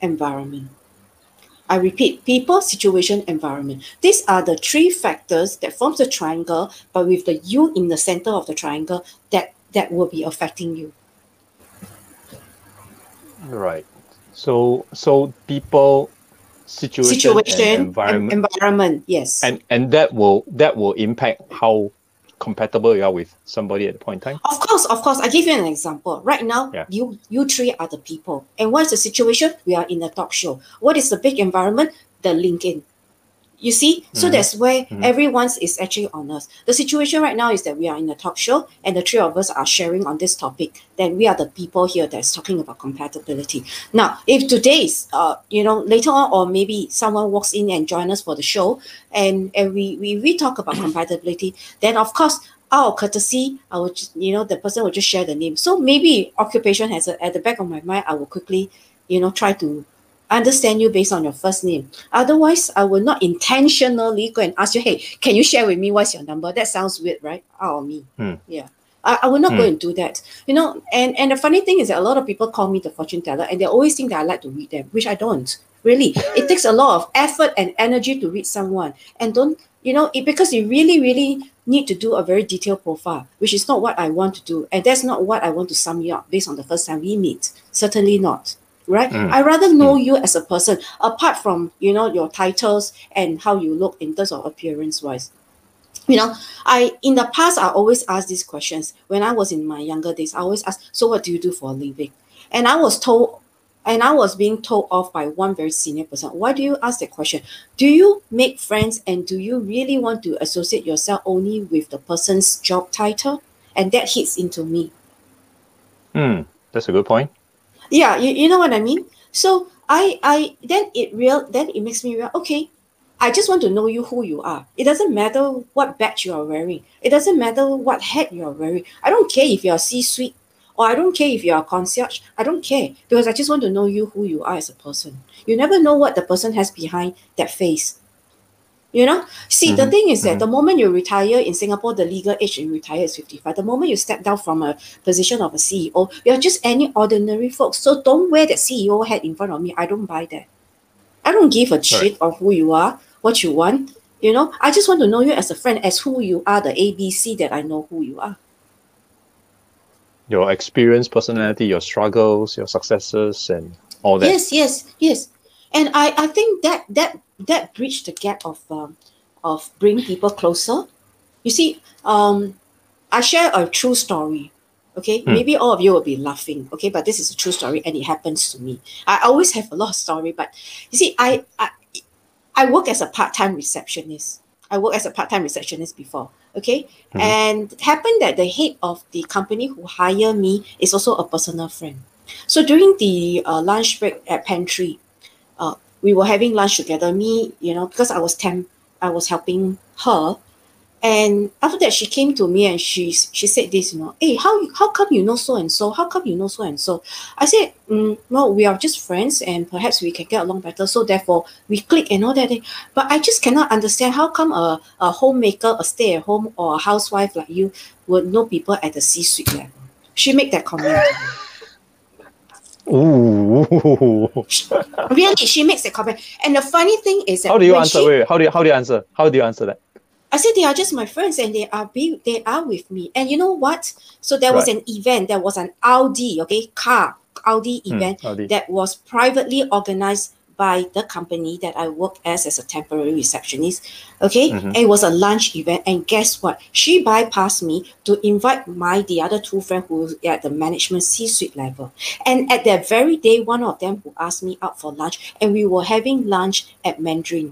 environment. I repeat, people, situation, environment. These are the three factors that forms a triangle, but with the you in the center of the triangle that that will be affecting you. Right. So so people, situation, Situation, environment, environment, yes. and and that will that will impact how compatible you are with somebody at the point in time. Of course, of course. I give you an example. Right now, Yeah. you you three are the people. And what's the situation? We are in a talk show. What is the big environment? The LinkedIn. You see, so Mhm. that's where Mhm. everyone's is actually on us. The situation right now is that we are in a talk show and the three of us are sharing on this topic. Then we are the people here that's talking about compatibility. Now, if today's uh, you know, later on or maybe someone walks in and join us for the show and, and we, we we talk about compatibility, then of course out of courtesy, I would, you know, the person will just share the name. So maybe occupation has a, at the back of my mind, I will quickly, you know, try to understand you based on your first name. Otherwise, I will not intentionally go and ask you, hey, can you share with me what's your number? That sounds weird, right? Out of me. Hmm. Yeah. I, I will not go Hmm. and do that. You know, and, and the funny thing is that a lot of people call me the fortune teller and they always think that I like to read them, which I don't. Really. It takes a lot of effort and energy to read someone. And don't, you know, it, because you really, really need to do a very detailed profile, which is not what I want to do. And that's not what I want to sum you up based on the first time we meet. Certainly not. Right? Mm. I rather know you as a person, apart from, you know, your titles and how you look in terms of appearance wise. You know, I in the past I always ask these questions. When I was in my younger days, I always ask, so what do you do for a living? And I was told and I was being told off by one very senior person. Why do you ask that question? Do you make friends and do you really want to associate yourself only with the person's job title? And that hits into me. Hmm, that's a good point. Yeah, you, you know what I mean? So I I then it real then it makes me real okay. I just want to know you who you are. It doesn't matter what badge you are wearing. It doesn't matter what hat you are wearing. I don't care if you're C-suite or I don't care if you're a concierge. I don't care because I just want to know you who you are as a person. You never know what the person has behind that face. You know, see, the Mhm, thing is that the moment you retire in Singapore, the legal age you retire is 55. The moment you step down from a position of a CEO, you're just any ordinary folks. So don't wear that CEO hat in front of me. I don't buy that. I don't give a shit of who you are, what you want. You know, I just want to know you as a friend, as who you are, the ABC that I know who you are. Your experience, personality, your struggles, your successes, and all that. Yes, yes, yes. And I, I think that that that bridged the gap of um, of bringing people closer. You see, um, I share a true story. Okay, Hmm. maybe all of you will be laughing. Okay, but this is a true story, and it happens to me. I always have a lot of story, but you see, I I, I work as a part time receptionist. I work as a part time receptionist before. Okay, Mhm. and it happened that the head of the company who hire me is also a personal friend. So during the uh, lunch break at pantry, we were having lunch together. Me, you know, because I was temp, I was helping her, and after that she came to me and she she said this, you know, hey, how how come you know so and so? How come you know so and so? I said, mm, well, we are just friends, and perhaps we can get along better. So therefore, we click and all that. Thing. But I just cannot understand how come a, a homemaker, a stay at home, or a housewife like you would know people at the C suite level. She made that comment. Ooh. really, she makes that comment. And the funny thing is that how do you answer? she- Wait, wait, how do you how do you answer? How do you answer that? I said they are just my friends and they are be they are with me. And you know what? So there was Right. an event, there was an Audi, okay, car Audi Hmm, event you- that was privately organized by the company that I work as as a temporary receptionist. Okay, Mhm. and it was a lunch event, and guess what? She bypassed me to invite my the other two friends who were at the management C-suite level. And at that very day, one of them who asked me out for lunch, and we were having lunch at Mandarin.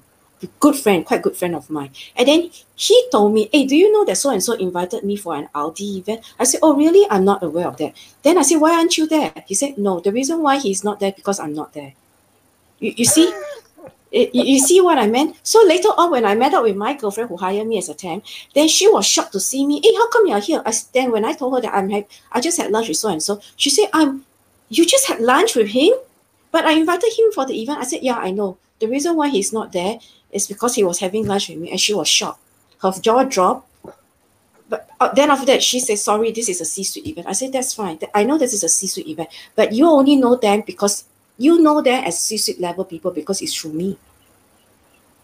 Good friend, quite good friend of mine. And then he told me, Hey, do you know that so and so invited me for an Audi event? I said, Oh, really? I'm not aware of that. Then I said, Why aren't you there? He said, No, the reason why he's not there because I'm not there. You, you see? You, you see what I meant? So later on, when I met up with my girlfriend who hired me as a temp, then she was shocked to see me. Hey, how come you're here? I, then when I told her that I'm I just had lunch with so and so, she said, "I'm, you just had lunch with him, but I invited him for the event." I said, "Yeah, I know. The reason why he's not there is because he was having lunch with me," and she was shocked. Her jaw dropped. But uh, then after that, she said, "Sorry, this is a C-suite event." I said, "That's fine. I know this is a C-suite event, but you only know them because you know them as C-suite level people because it's through me.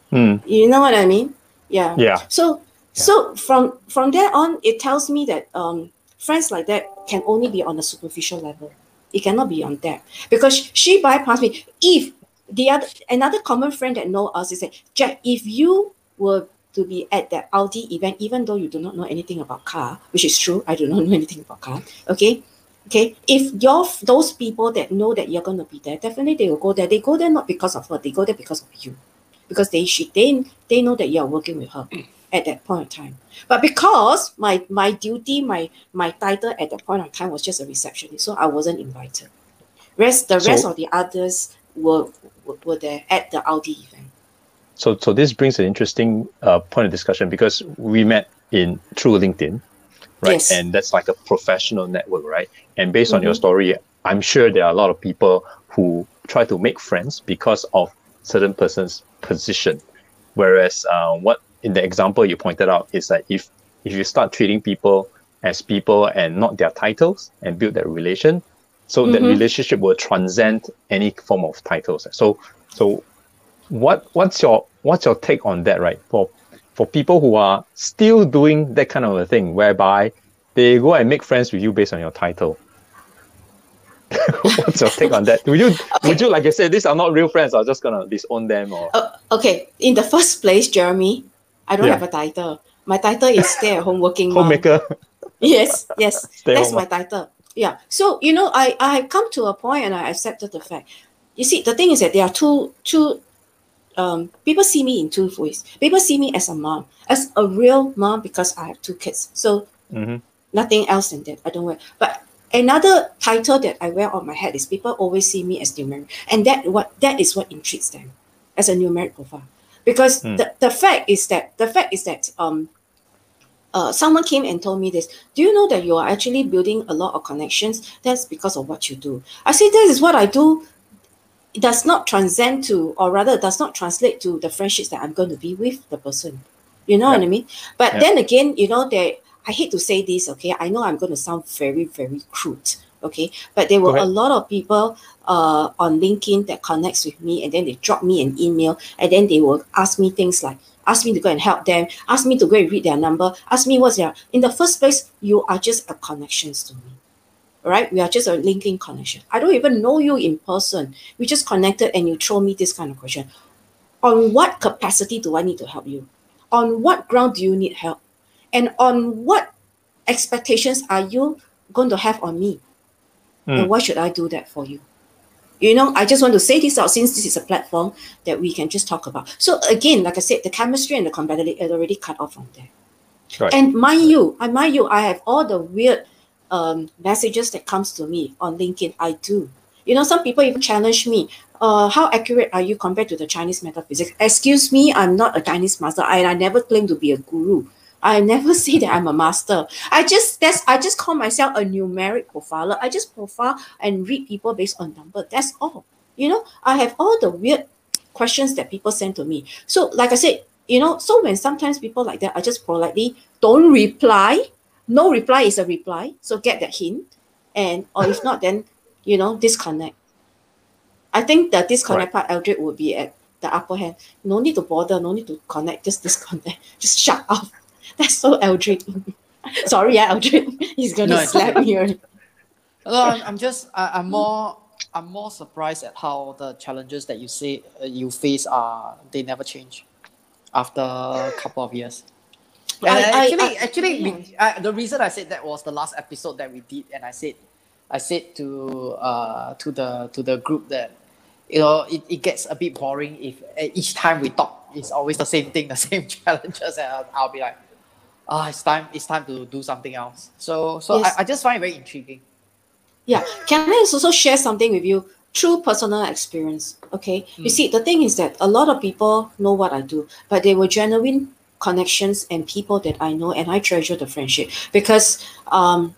Hmm, You know what I mean? Yeah. yeah. So so from from there on, it tells me that um, friends like that can only be on a superficial level. It cannot be on that because she bypassed me. If the other another common friend that know us is that Jack, if you were to be at that Audi event, even though you do not know anything about car, which is true, I do not know anything about car. Okay, okay. If your those people that know that you're going to be there, definitely they will go there. They go there not because of her, they go there because of you because they she they they know that you are working with her at that point of time. But because my my duty, my my title at that point of time was just a receptionist, so I wasn't invited. Rest the rest So- of the others were, were were there at the Audi event. So so this brings an interesting uh, point of discussion because we met in through LinkedIn, right? Yes. And that's like a professional network, right? And based on your Mhm. story, I'm sure there are a lot of people who try to make friends because of certain person's position. Whereas uh, what in the example you pointed out is that if if you start treating people as people and not their titles and build that relation, so that Mhm. relationship will transcend any form of titles. So so what what's your what's your take on that right for for people who are still doing that kind of a thing whereby they go and make friends with you based on your title what's your take on that would you would you like i said these are not real friends i'm just gonna disown them or Uh, okay, in the first place, Jeremy, I don't Yeah. have a title. My title is stay at home working mom. homemaker Yes, yes, Stay that's my title. Yeah. So you know, I I have come to a point and I accepted the fact. You see, the thing is that there are two two. Um, people see me in two ways. People see me as a mom, as a real mom because I have two kids. So Mhm. nothing else than that. I don't wear. But another title that I wear on my head is people always see me as numeric, and that what that is what intrigues them as a numeric profile. Because Hmm. the, the fact is that the fact is that um uh, someone came and told me this. Do you know that you are actually building a lot of connections? That's because of what you do. I say this is what I do. It does not transcend to, or rather, does not translate to the friendships that I'm going to be with the person. You know what I mean? But Yeah. then again, you know, there. I hate to say this. Okay, I know I'm going to sound very, very crude. Okay, but there were a lot of people uh, on LinkedIn that connects with me, and then they drop me an email, and then they will ask me things like, ask me to go and help them, ask me to go and read their number, ask me what's their. In the first place, you are just a connections to me. Right, we are just a LinkedIn connection. I don't even know you in person. We just connected, and you throw me this kind of question. On what capacity do I need to help you? On what ground do you need help? And on what expectations are you going to have on me? Mm. And why should I do that for you? You know, I just want to say this out since this is a platform that we can just talk about. So again, like I said, the chemistry and the compatibility are already cut off from there. Right. And mind you, I mind you, I have all the weird um, messages that comes to me on LinkedIn. I do. You know, some people even challenge me. Uh, how accurate are you compared to the Chinese metaphysics? Excuse me, I'm not a Chinese master. I, I never claim to be a guru. I never say that I'm a master. I just that's I just call myself a numeric profiler. I just profile and read people based on number. That's all. You know, I have all the weird questions that people send to me. So, like I said, you know, so when sometimes people like that, I just politely don't reply. No reply is a reply. So get that hint. And or if not, then you know, disconnect. I think the disconnect part, Eldred would be at the upper hand. No need to bother, no need to connect, just disconnect, just shut off. That's so Eldred. Sorry, yeah, Eldred. He's gonna No, slap me. already. No, I'm, just I, I'm more I'm more surprised at how the challenges that you say uh, you face are they never change after a couple of years. And I- I- actually, I- actually, we, the reason I said that was the last episode that we did, and I said, I said to uh to the to the group that, you know, it, it gets a bit boring if uh, each time we talk, it's always the same thing, the same challenges, and I'll, I'll be like, ah, it's time, it's time to do something else. So, so Yes. I, I just find it very intriguing. Yeah. Can I also share something with you? True personal experience. Okay. You Mm. see, the thing is that a lot of people know what I do, but they were genuine connections and people that I know, and I treasure the friendship because um,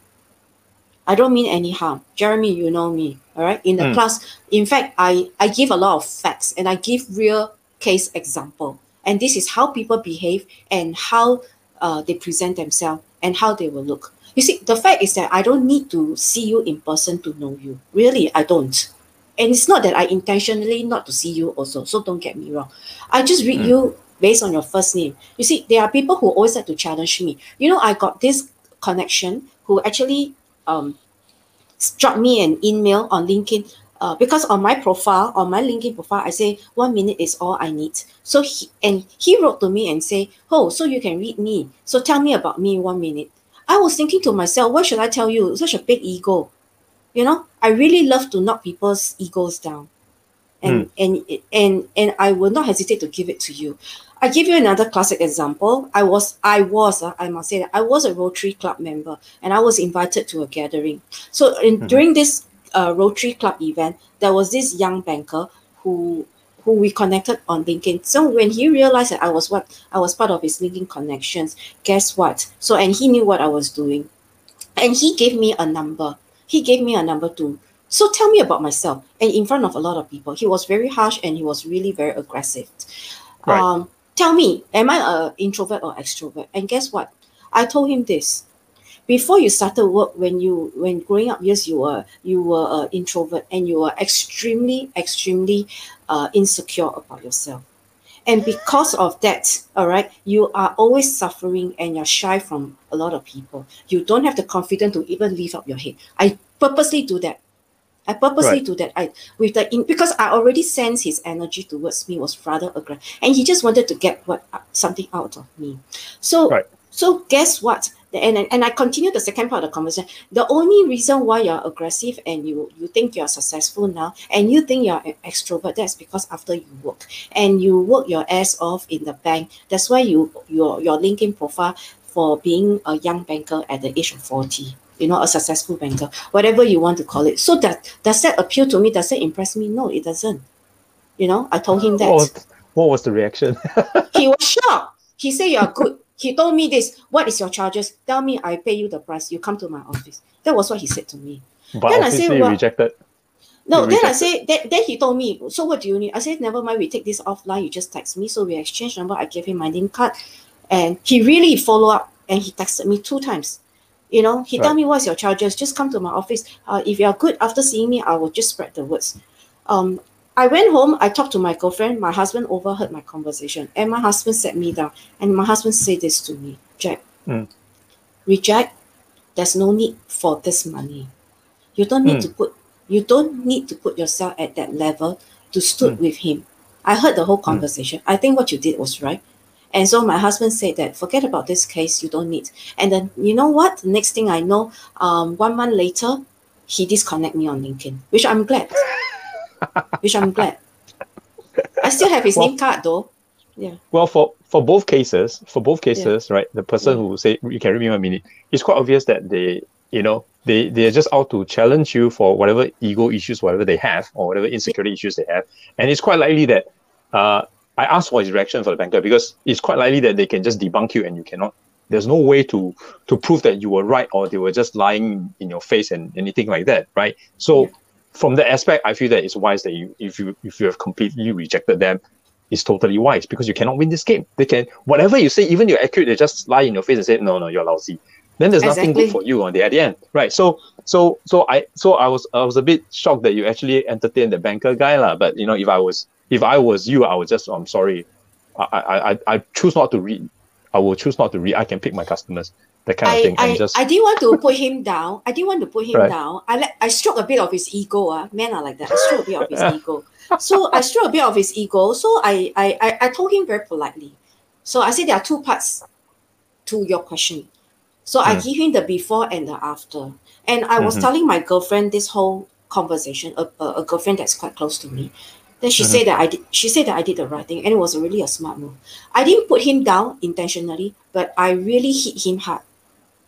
I don't mean any harm. Jeremy, you know me, all right? In the Mm. class, in fact, I I give a lot of facts and I give real case example, and this is how people behave and how uh, they present themselves and how they will look. You see, the fact is that I don't need to see you in person to know you. Really, I don't. And it's not that I intentionally not to see you also. So don't get me wrong. I just read Mm. you based on your first name. You see, there are people who always like to challenge me. You know, I got this connection who actually um dropped me an email on LinkedIn. Uh, because on my profile, on my LinkedIn profile, I say one minute is all I need. So he and he wrote to me and say, "Oh, so you can read me. So tell me about me in one minute." I was thinking to myself, "What should I tell you? Such a big ego." You know, I really love to knock people's egos down, and and and and I will not hesitate to give it to you. I give you another classic example. I was I was uh, I must say that I was a Rotary Club member, and I was invited to a gathering. So in, Mhm. during this uh, Rotary Club event, there was this young banker who who we connected on LinkedIn. So when he realized that I was what I was part of his LinkedIn connections, guess what? So and he knew what I was doing, and he gave me a number. He gave me a number too. So tell me about myself. And in front of a lot of people, he was very harsh and he was really very aggressive. Right. Um, tell me, am I a introvert or extrovert? And guess what? I told him this. Before you started work, when you when growing up years, you were you were an introvert and you were extremely extremely uh, insecure about yourself. And because of that, all right, you are always suffering and you're shy from a lot of people. You don't have the confidence to even lift up your head. I purposely do that. I purposely Right. do that. I with the in, because I already sense his energy towards me was rather aggressive, and he just wanted to get what something out of me. So Right. so guess what? And, and I continue the second part of the conversation. The only reason why you're aggressive and you you think you're successful now and you think you're an extrovert, that's because after you work and you work your ass off in the bank. That's why you your your LinkedIn profile for being a young banker at the age of 40 you know, a successful banker, whatever you want to call it. So that does that appeal to me? Does that impress me? No, it doesn't. You know, I told him that. What was, what was the reaction? He was shocked. He said, You are good. He told me this. What is your charges? Tell me I pay you the price. You come to my office. That was what he said to me. but Then I say, obviously well- rejected. No, You then I said then, then he told me, so what do you need? I said, never mind, we take this offline, you just text me. So we exchanged number. I gave him my name card and he really followed up and he texted me two times. You know, he tell Right. me what's your charges, just come to my office. Uh, if you're good after seeing me, I will just spread the words. Um, I went home, I talked to my girlfriend, my husband overheard my conversation, and my husband sat me down, and my husband said this to me, Jack, Mm. reject, there's no need for this money. You don't need Mm. to put you don't need to put yourself at that level to stood Mm. with him. I heard the whole conversation. I think what you did was right. And so my husband said that forget about this case, you don't need. And then you know what? The next thing I know, um, one month later, he disconnect me on LinkedIn, which I'm glad. Which I'm glad. I still have his Well- name card though. Yeah. Well, for for both cases, for both cases, right, the person Yeah. who say you can read me one minute, it's quite obvious that they, you know, they they're just out to challenge you for whatever ego issues, whatever they have, or whatever insecurity issues they have, and it's quite likely that, uh, I asked for his reaction for the banker because it's quite likely that they can just debunk you and you cannot. There's no way to to prove that you were right or they were just lying in your face and anything like that, right? So. From that aspect, I feel that it's wise that you, if you if you have completely rejected them, it's totally wise because you cannot win this game. They can whatever you say, even you're accurate, they just lie in your face and say, No, no, you're lousy. Then there's nothing good for you on the at the end. Right. So so so I so I was I was a bit shocked that you actually entertained the banker guy, lah. But you know, if I was if I was you, I would just I'm sorry. I I I, I choose not to read. I will choose not to read. I can pick my customers. That kind of I, thing. I, and just I didn't want to put him down. I didn't want to put him Right. down. I let I stroke a bit of his ego. Uh. Men are like that. I stroke a bit of his ego. So I stroke a bit of his ego. So I, I, I, I told him very politely. So I said there are two parts to your question. So I Mm. give him the before and the after. And I was Mhm. telling my girlfriend this whole conversation, a, a, a girlfriend that's quite close to me. Then she Mhm. said that I did she said that I did the right thing and it was really a smart move. I didn't put him down intentionally, but I really hit him hard.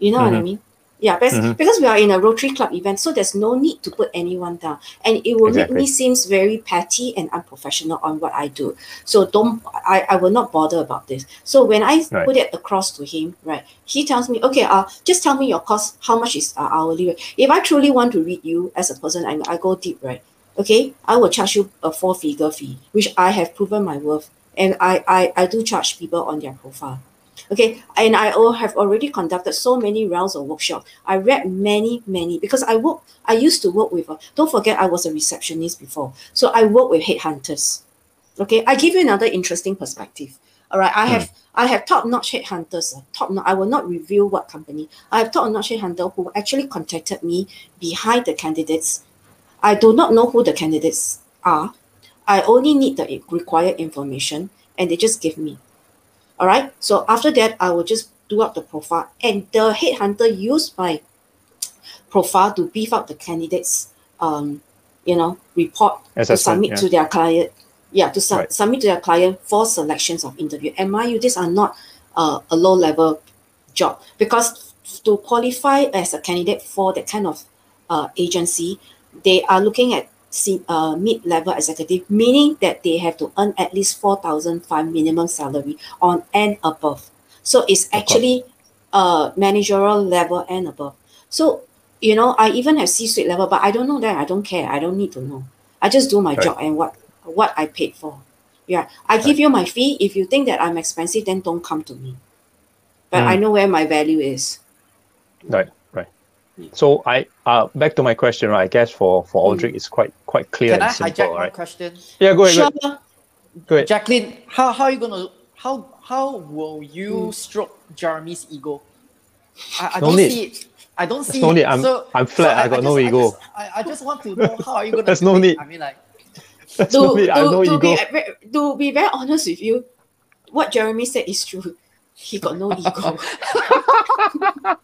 You know what I Mhm. mean? Yeah, because, Mhm. because we are in a Rotary Club event, so there's no need to put anyone down. And it will Exactly. make me seems very petty and unprofessional on what I do. So don't I, I will not bother about this. So when I Right. put it across to him, right, he tells me, okay, uh, just tell me your cost, how much is uh, hourly rate. If I truly want to read you as a person, I, I go deep, right? Okay, I will charge you a four figure fee, which I have proven my worth. And I, I, I do charge people on their profile. Okay, and I have already conducted so many rounds of workshop. I read many, many because I work. I used to work with. A, don't forget, I was a receptionist before, so I work with headhunters. Okay, I give you another interesting perspective. All right, I have I have top notch headhunters. uh, Top notch. I will not reveal what company. I have top notch headhunter who actually contacted me behind the candidates. I do not know who the candidates are. I only need the required information, and they just give me. All right. So after that, I will just do up the profile, and the headhunter used my profile to beef up the candidates. Um, you know, report to submit yeah. to their client. Yeah, to su- Right. submit to their client for selections of interview. And mind you, these are not uh, a low level job because to qualify as a candidate for that kind of uh, agency, they are looking at uh, mid-level executive, meaning that they have to earn at least four thousand five minimum salary on and above. So it's actually uh, managerial level and above. So you know, I even have C-suite level, but I don't know that. I don't care. I don't need to know. I just do my Right. job and what what I paid for. Yeah, I give you my fee. If you think that I'm expensive, then don't come to me. But Mm. I know where my value is. Right, right. So I uh back to my question, right? I guess for for Mm. Aldrich, it's quite quite clear Can I and simple, hijack right? question? Yeah, go ahead, go ahead. Go ahead. Jacqueline, how, how are you gonna how how will you Hmm. stroke Jeremy's ego? I, I No don't need. see it. I don't see no it. need. I'm- so, I'm flat. I got no just, ego. I just, I, I just want to know how are you gonna There's do no it? need. I mean like That's to, no need. I have to, no to, ego. be, ve- to be very honest with you, what Jeremy said is true. He got no ego.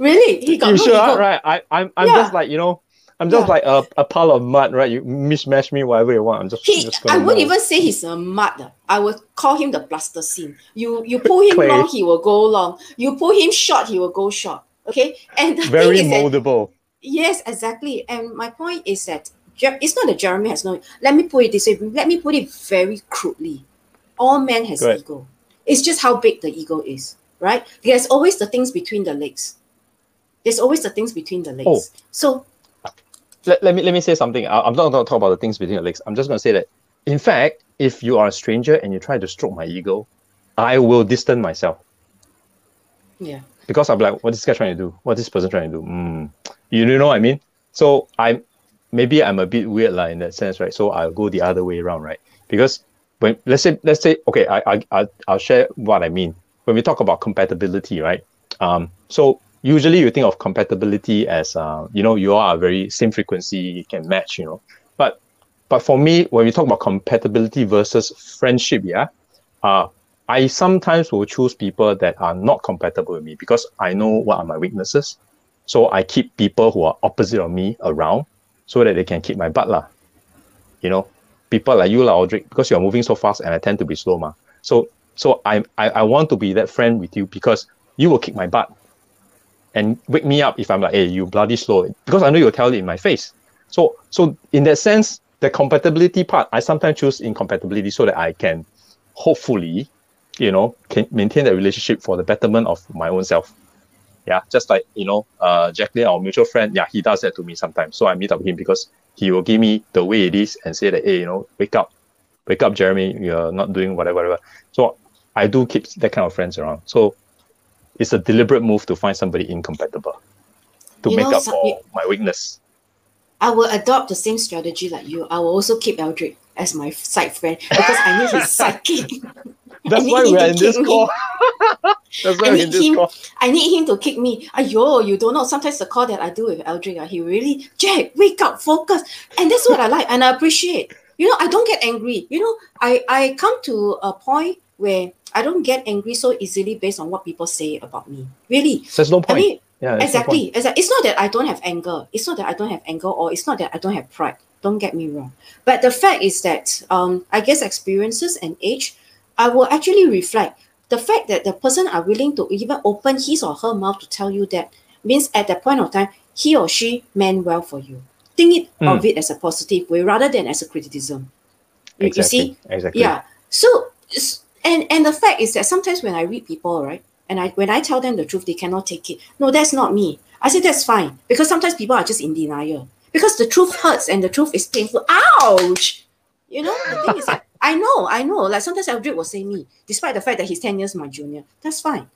really, he got You no sure? ego. Right. I, I'm I'm Yeah. just like, you know, I'm just Yeah. like a, a pile of mud, right? You mismatch me whatever you want. I'm just, He, just I wouldn't even say he's a mud. I would call him the plasticine. You you pull him Clay. long, he will go long. You pull him short, he will go short. Okay, and the very thing is that moldable. Yes, exactly. And my point is that it's not that Jeremy has no. Let me put it this way. Let me put it very crudely. All men has Go ego. It's just how big the ego is, right? There's always the things between the legs. There's always the things between the legs. Oh. So Let, let me let me say something. I, I'm not going to talk about the things between your legs. I'm just going to say that, in fact, if you are a stranger and you try to stroke my ego, I will distance myself. yeah, because I'm like, what is this guy trying to do? What is this person trying to do? Mm. You, you know what I mean? So I'm maybe I'm a bit weird like, in that sense, right? So I'll go the other way around, right? Because when let's say let's say okay, I I I I'll share what I mean when we talk about compatibility, right? Um, so usually you think of compatibility as uh, you know you are very same frequency you can match you know but but for me when we talk about compatibility versus friendship yeah uh, i sometimes will choose people that are not compatible with me because i know what are my weaknesses so i keep people who are opposite of me around so that they can keep my butt lah. you know people like you lah Audrey, because you're moving so fast and i tend to be slow ma. so so I, I i want to be that friend with you because you will kick my butt and wake me up if I'm like, hey, you bloody slow. Because I know you'll tell it in my face. So so in that sense, the compatibility part, I sometimes choose incompatibility so that I can hopefully, you know, can maintain that relationship for the betterment of my own self. Yeah, just like you know, uh, Jacqueline, our mutual friend, yeah, he does that to me sometimes. So I meet up with him because he will give me the way it is and say that, hey, you know, wake up, wake up, Jeremy, you're not doing whatever, whatever. So I do keep that kind of friends around. So it's a deliberate move to find somebody incompatible to You make know, up for you- my weakness. I will adopt the same strategy like you. I will also keep Eldrick as my side friend because I need his sidekick. That's why we're in this me. call. That's why I we're need in this him- call. I need him to kick me. Ayo, you don't know. Sometimes the call that I do with Eldrick, ah, he really, Jack, wake up, focus. And that's what I like and I appreciate. You know, I don't get angry. You know, I, I come to a point where I don't get angry so easily based on what people say about me. Really. There's no point. I mean, yeah, there's no point. exactly. exactly. It's not that I don't have anger. It's not that I don't have anger, or it's not that I don't have pride. Don't get me wrong. But the fact is that um, I guess experiences and age, I will actually reflect the fact that the person are willing to even open his or her mouth to tell you that means at that point of time he or she meant well for you. Think it Mm. of it as a positive way rather than as a criticism. You, you Exactly. see, Exactly. yeah. So and and the fact is that sometimes when I read people, right, and I when I tell them the truth, they cannot take it. No, that's not me. I say that's fine because sometimes people are just in denial because the truth hurts and the truth is painful. Ouch! You know the thing is that I know, I know. Like sometimes Eldrick will say me, despite the fact that he's ten years my junior. That's fine.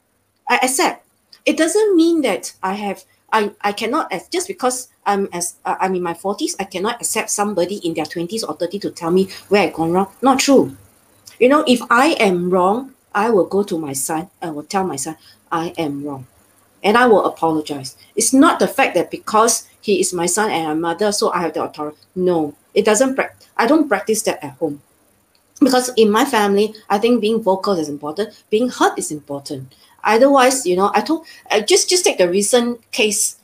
I accept. It doesn't mean that I have. I, I cannot as just because I'm as uh, I'm in my forties, I cannot accept somebody in their twenties or thirty to tell me where I gone wrong. Not true. You know, if I am wrong, I will go to my son I will tell my son, I am wrong. And I will apologize. It's not the fact that because he is my son and my mother, so I have the authority. No, it doesn't. Pra- I don't practice that at home. Because in my family, I think being vocal is important. Being heard is important. Otherwise, you know, I told uh, just just take the recent case,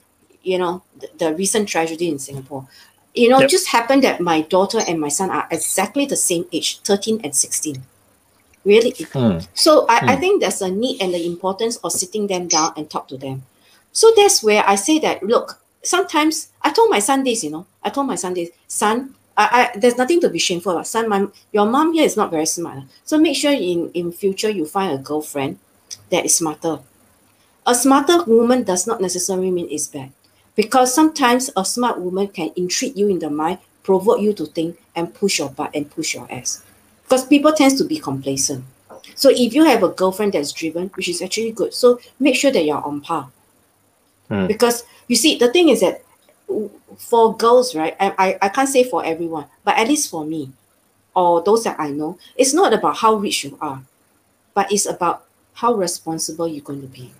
you know, the, the recent tragedy in Singapore. You know, Yep. just happened that my daughter and my son are exactly the same age, 13 and 16. Really, Hmm. so I, I Hmm. think there's a need and the importance of sitting them down and talk to them. So that's where I say that look, sometimes I told my son this, you know, I told my son this, son, I, I there's nothing to be shameful about. Son, my your mom here is not very smart. So make sure in, in future you find a girlfriend that is smarter. A smarter woman does not necessarily mean it's bad. Because sometimes a smart woman can intrigue you in the mind, provoke you to think, and push your butt and push your ass because people tends to be complacent. So if you have a girlfriend that's driven, which is actually good, so make sure that you're on par. Hmm. Because you see, the thing is that for girls, right? I, I I can't say for everyone, but at least for me, or those that I know, it's not about how rich you are, but it's about how responsible you're going to be.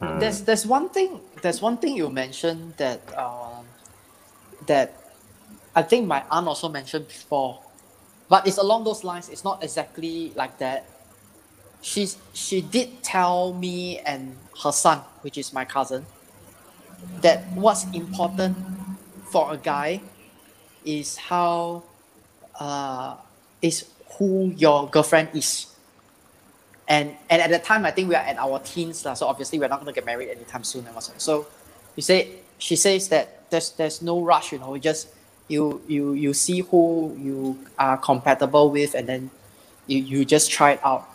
Hmm. There's there's one thing there's one thing you mentioned that um, that I think my aunt also mentioned before, but it's along those lines. It's not exactly like that. She's she did tell me and her son, which is my cousin, that what's important for a guy is how uh, is who your girlfriend is and and at that time I think we are at our teens so obviously we're not gonna get married anytime soon and whatsoever. So you say she says that there's there's no rush, you know, you just you you you see who you are compatible with and then you, you just try it out.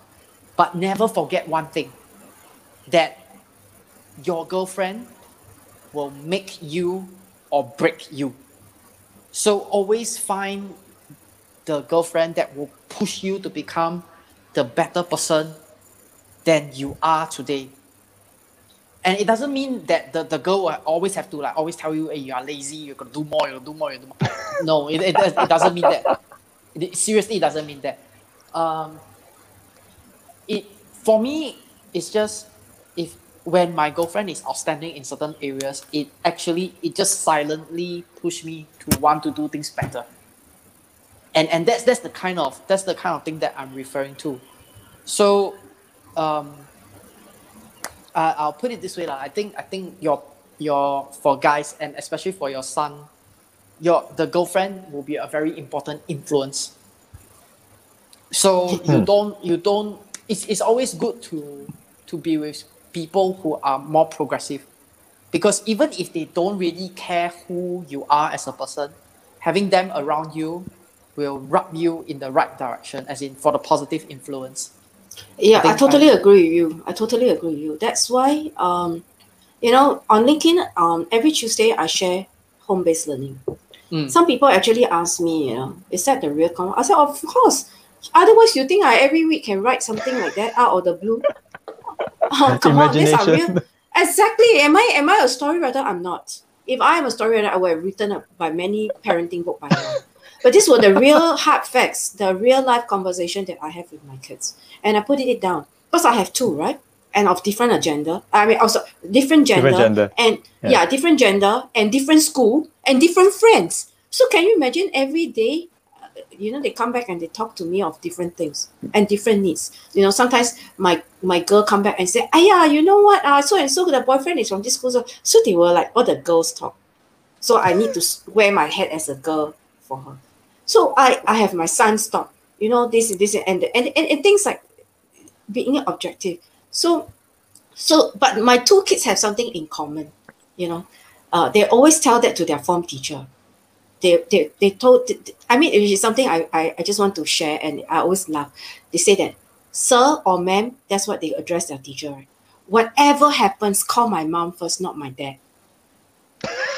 But never forget one thing that your girlfriend will make you or break you. So always find the girlfriend that will push you to become the better person than you are today. And it doesn't mean that the, the girl will always have to like always tell you, hey, you are lazy, you're gonna do more, you're gonna do more, you do more. no, it, it, it doesn't mean that. It, seriously, it doesn't mean that. Um, it for me, it's just if when my girlfriend is outstanding in certain areas, it actually it just silently push me to want to do things better. And and that's that's the kind of that's the kind of thing that I'm referring to. So um uh, I'll put it this way. Lah. I think I think your your for guys and especially for your son, your the girlfriend will be a very important influence. So you don't you don't it's, it's always good to to be with people who are more progressive. Because even if they don't really care who you are as a person, having them around you will rub you in the right direction, as in for the positive influence. Yeah, I, think totally I- agree with you. I totally agree with you. That's why, um, you know, on LinkedIn, um, every Tuesday I share home-based learning. Mm. Some people actually ask me, you know, is that the real con? I said, of course. Otherwise, you think I every week can write something like that out of the blue? Oh, come on, these are real. Exactly. Am I am I a story writer? I'm not. If I am a story writer, I would have written up by many parenting book by now. But these were the real hard facts, the real life conversation that I have with my kids. And I put it down. Because I have two, right? And of different agenda. I mean also different gender, Different gender. and Yeah. yeah. different gender and different school and different friends. So can you imagine every day uh, you know they come back and they talk to me of different things and different needs you know sometimes my my girl come back and say ah yeah you know what uh, so and so the boyfriend is from this school so, so they were like all the girls talk so i need to wear my head as a girl for her so i i have my son stop you know this and this and and, and, and things like being objective. So so but my two kids have something in common you know. Uh, they always tell that to their form teacher. They, they, they told i mean it is something I, I i just want to share and i always laugh. They say that sir or ma'am that's what they address their teacher right? Whatever happens call my mom first not my dad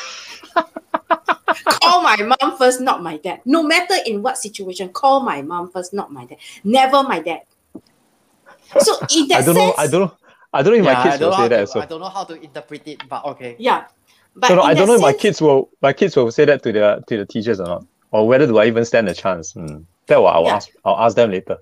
call my mom first not my dad no matter in what situation call my mom first not my dad never my dad so in that I don't know. I don't know. I don't know if Yeah, my kids don't will say that. to, So I don't know how to interpret it, but okay. yeah but no, no, I don't that know if my kids will my kids will say that to their to the teachers or not, or whether do I even stand a chance. Hmm. That what I'll Yeah. ask. I'll ask them later.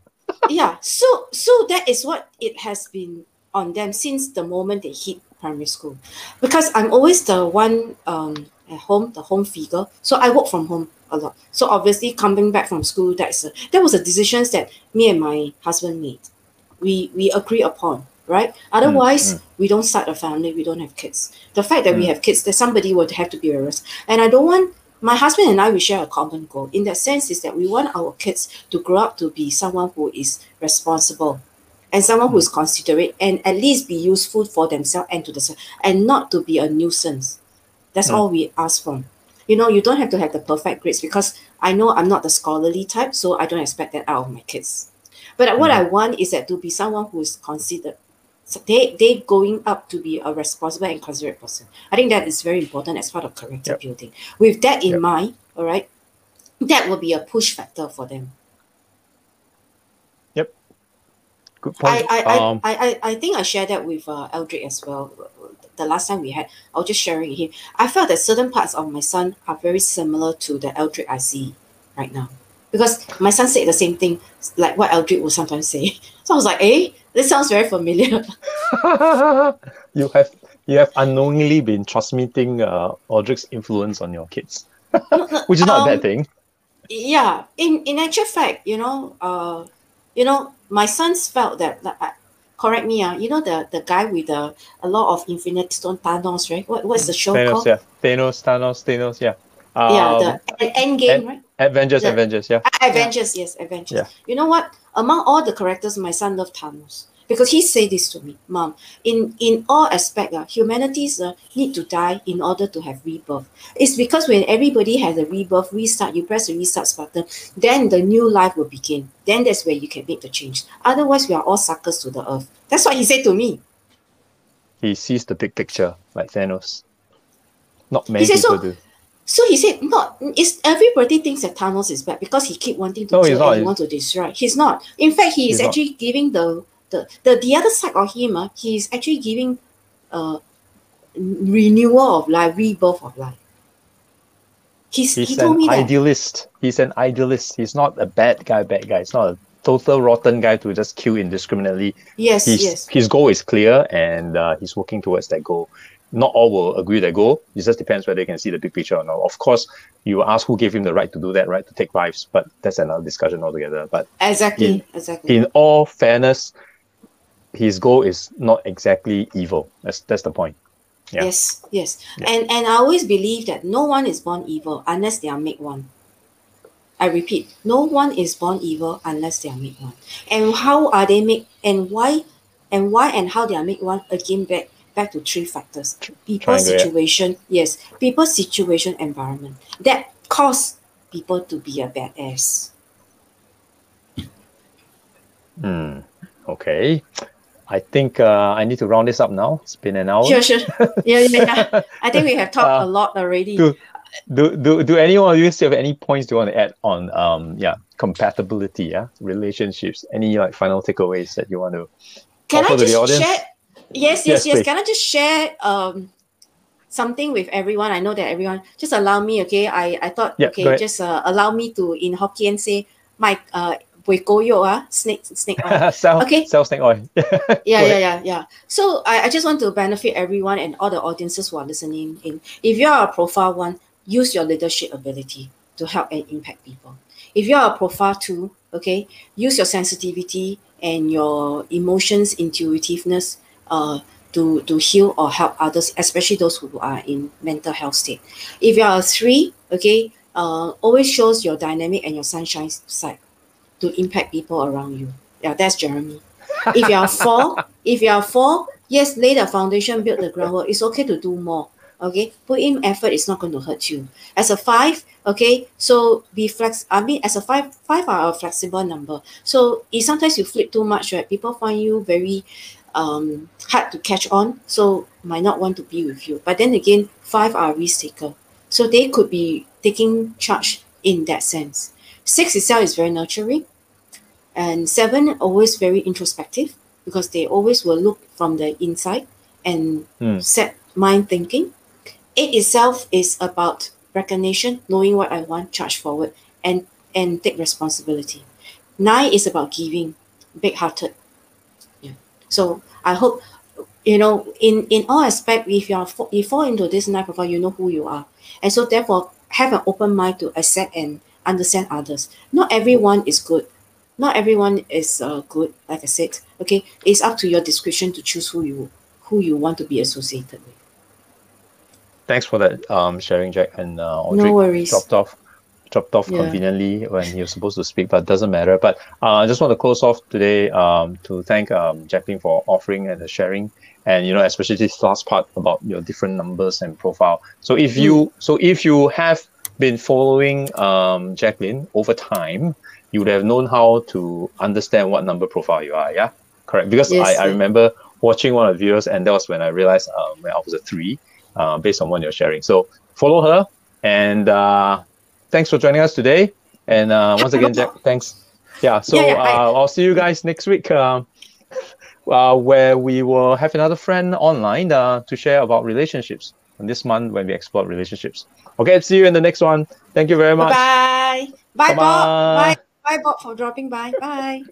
yeah so so that is what it has been on them since the moment they hit primary school because i'm always the one um at home the home figure. So i work from home a lot. So obviously coming back from school that's a, that was a decisions that me and my husband made. We we agree upon right? Otherwise mm, mm. we don't start a family we don't have kids. The fact that we Mm. have kids that somebody would have to be a risk. And i don't want my husband and I we share a common goal. In that sense, is that we want our kids to grow up to be someone who is responsible and someone who is mm. considerate and at least be useful for themselves and to the and not to be a nuisance. That's Mm. all we ask for. You know, you don't have to have the perfect grades because I know I'm not the scholarly type, so I don't expect that out of my kids. But what I want is that to be someone who is considered. So they they going up to be a responsible and considerate person. I think that is very important as part of character Yep. building. With that in Yep. mind, all right, that will be a push factor for them. Yep. Good point. I, I, um, I, I, I think I shared that with uh, Eldrick as well. The last time we had, I was just sharing with him. I felt that certain parts of my son are very similar to the Eldrick I see right now. Because my son said the same thing, like what Eldrick will sometimes say. So I was like, eh, this sounds very familiar. you have you have unknowingly been transmitting uh, Audric's influence on your kids, which is not a Um, bad thing. yeah in in actual fact you know uh you know my sons felt that, that uh, correct me uh, you know the the guy with the a lot of infinite stone thanos right what, what's the show Thanos, called yeah. Thanos, Thanos, Thanos, yeah. yeah Um, the end, end game right Avengers, the- Avengers, yeah. Ah, Avengers, yes, Avengers. Yeah. You know what? Among all the characters, my son loved Thanos because he said this to me, Mom. In in all aspect, uh, humanities uh, need to die in order to have rebirth. It's because when everybody has a rebirth, restart, you press the restart button, then the new life will begin. Then that's where you can make the change. Otherwise, we are all suckers to the earth. That's what he said to me. He sees the big picture like Thanos. Not many said people so- do. So he said, "Not it's everybody thinks that Thanos is bad because he keep wanting to No, kill he's not. and he want to destroy. He's not. In fact, he is He's not. actually giving the the, the the other side of him. Uh, he is actually giving uh renewal of life, rebirth of life. He's, he He's told an me that. idealist. He's an idealist. He's not a bad guy, bad guy. It's not a total rotten guy to just kill indiscriminately. Yes, His, yes. his goal is clear and uh, he's working towards that goal. Not all will agree with that goal. It just depends whether they can see the big picture or not. Of course, you ask who gave him the right to do that, right? To take lives, but that's another discussion altogether. But Exactly, in- exactly. in all fairness, his goal is not exactly evil. That's that's the point. Yeah. Yes, yes. Yeah. And and I always believe that no one is born evil unless they are made one. I repeat, no one is born evil unless they are made one. And how are they made and why and why and how they are made one again back back to three factors. People triangle, yeah. situation, yes. People situation environment. That cause people to be a badass. Hmm. Okay. I think uh, I need to round this up now. It's been an hour. Sure, sure. Yeah, yeah, yeah. I think we have talked Uh, a lot already. do- Do, do, do any of you still have any points you want to add on um yeah compatibility yeah relationships any like final takeaways that you want to Can offer I to the just audience? share? Yes, Yes, yes, yes. Can I just share um something with everyone? I know that everyone just allow me. Okay, I I thought Yeah, okay, just uh, allow me to in Hokkien say my uh bui goyo ah snake snake oil. sell Okay. sell snake oil yeah, yeah, yeah, yeah. So I, I just want to benefit everyone and all the audiences who are listening in. If you are a profile one, use your leadership ability to help and impact people. If you are a profile two, okay, use your sensitivity and your emotions, intuitiveness, uh, to to heal or help others, especially those who are in mental health state. If you are a three, okay, uh, always shows your dynamic and your sunshine side to impact people around you. Yeah, that's Jeremy if you are four, if you are four, yes, lay the foundation, build the groundwork. It's okay to do more. Okay, put in effort. It's not going to hurt you. As a five, okay, so be flex. I mean, as a five, five are a flexible number. So if sometimes you flip too much, right? People find you very um hard to catch on. So might not want to be with you. But then again, five are risk taker. So they could be taking charge in that sense. Six itself is very nurturing and seven always very introspective because they always will look from the inside and Hmm. set mind thinking. Eight itself is about recognition knowing what i want charge forward and and take responsibility. Nine is about giving big hearted yeah. So i hope you know in in all aspect if you are you fall into this nine profile you know who you are. And so therefore have an open mind to accept and understand others. Not everyone is good not everyone is uh, good like i said okay? It's up to your discretion to choose who you who you want to be associated with. Thanks for that um sharing jack and uh Audrey. no worries. Dropped off dropped off Yeah. conveniently when he was supposed to speak but doesn't matter. But uh, i just want to close off today um to thank um jacqueline for offering and sharing and you know especially this last part about your different numbers and profile. So if you so if you have been following um jacqueline over time you would have known how to understand what number profile you are yeah correct because Yes, I, I remember watching one of the videos and that was when i realized um when i was a three uh, based on what you're sharing so follow her and uh thanks for joining us today. And uh, once again, Jack, thanks. Yeah, so Yeah, yeah, I- uh, I'll see you guys next week, um, uh, where we will have another friend online uh, to share about relationships. And this month, when we explore relationships. Okay, see you in the next one. Thank you very much. bye bye bye bob Bye-bye. bye bye bob for dropping by. Bye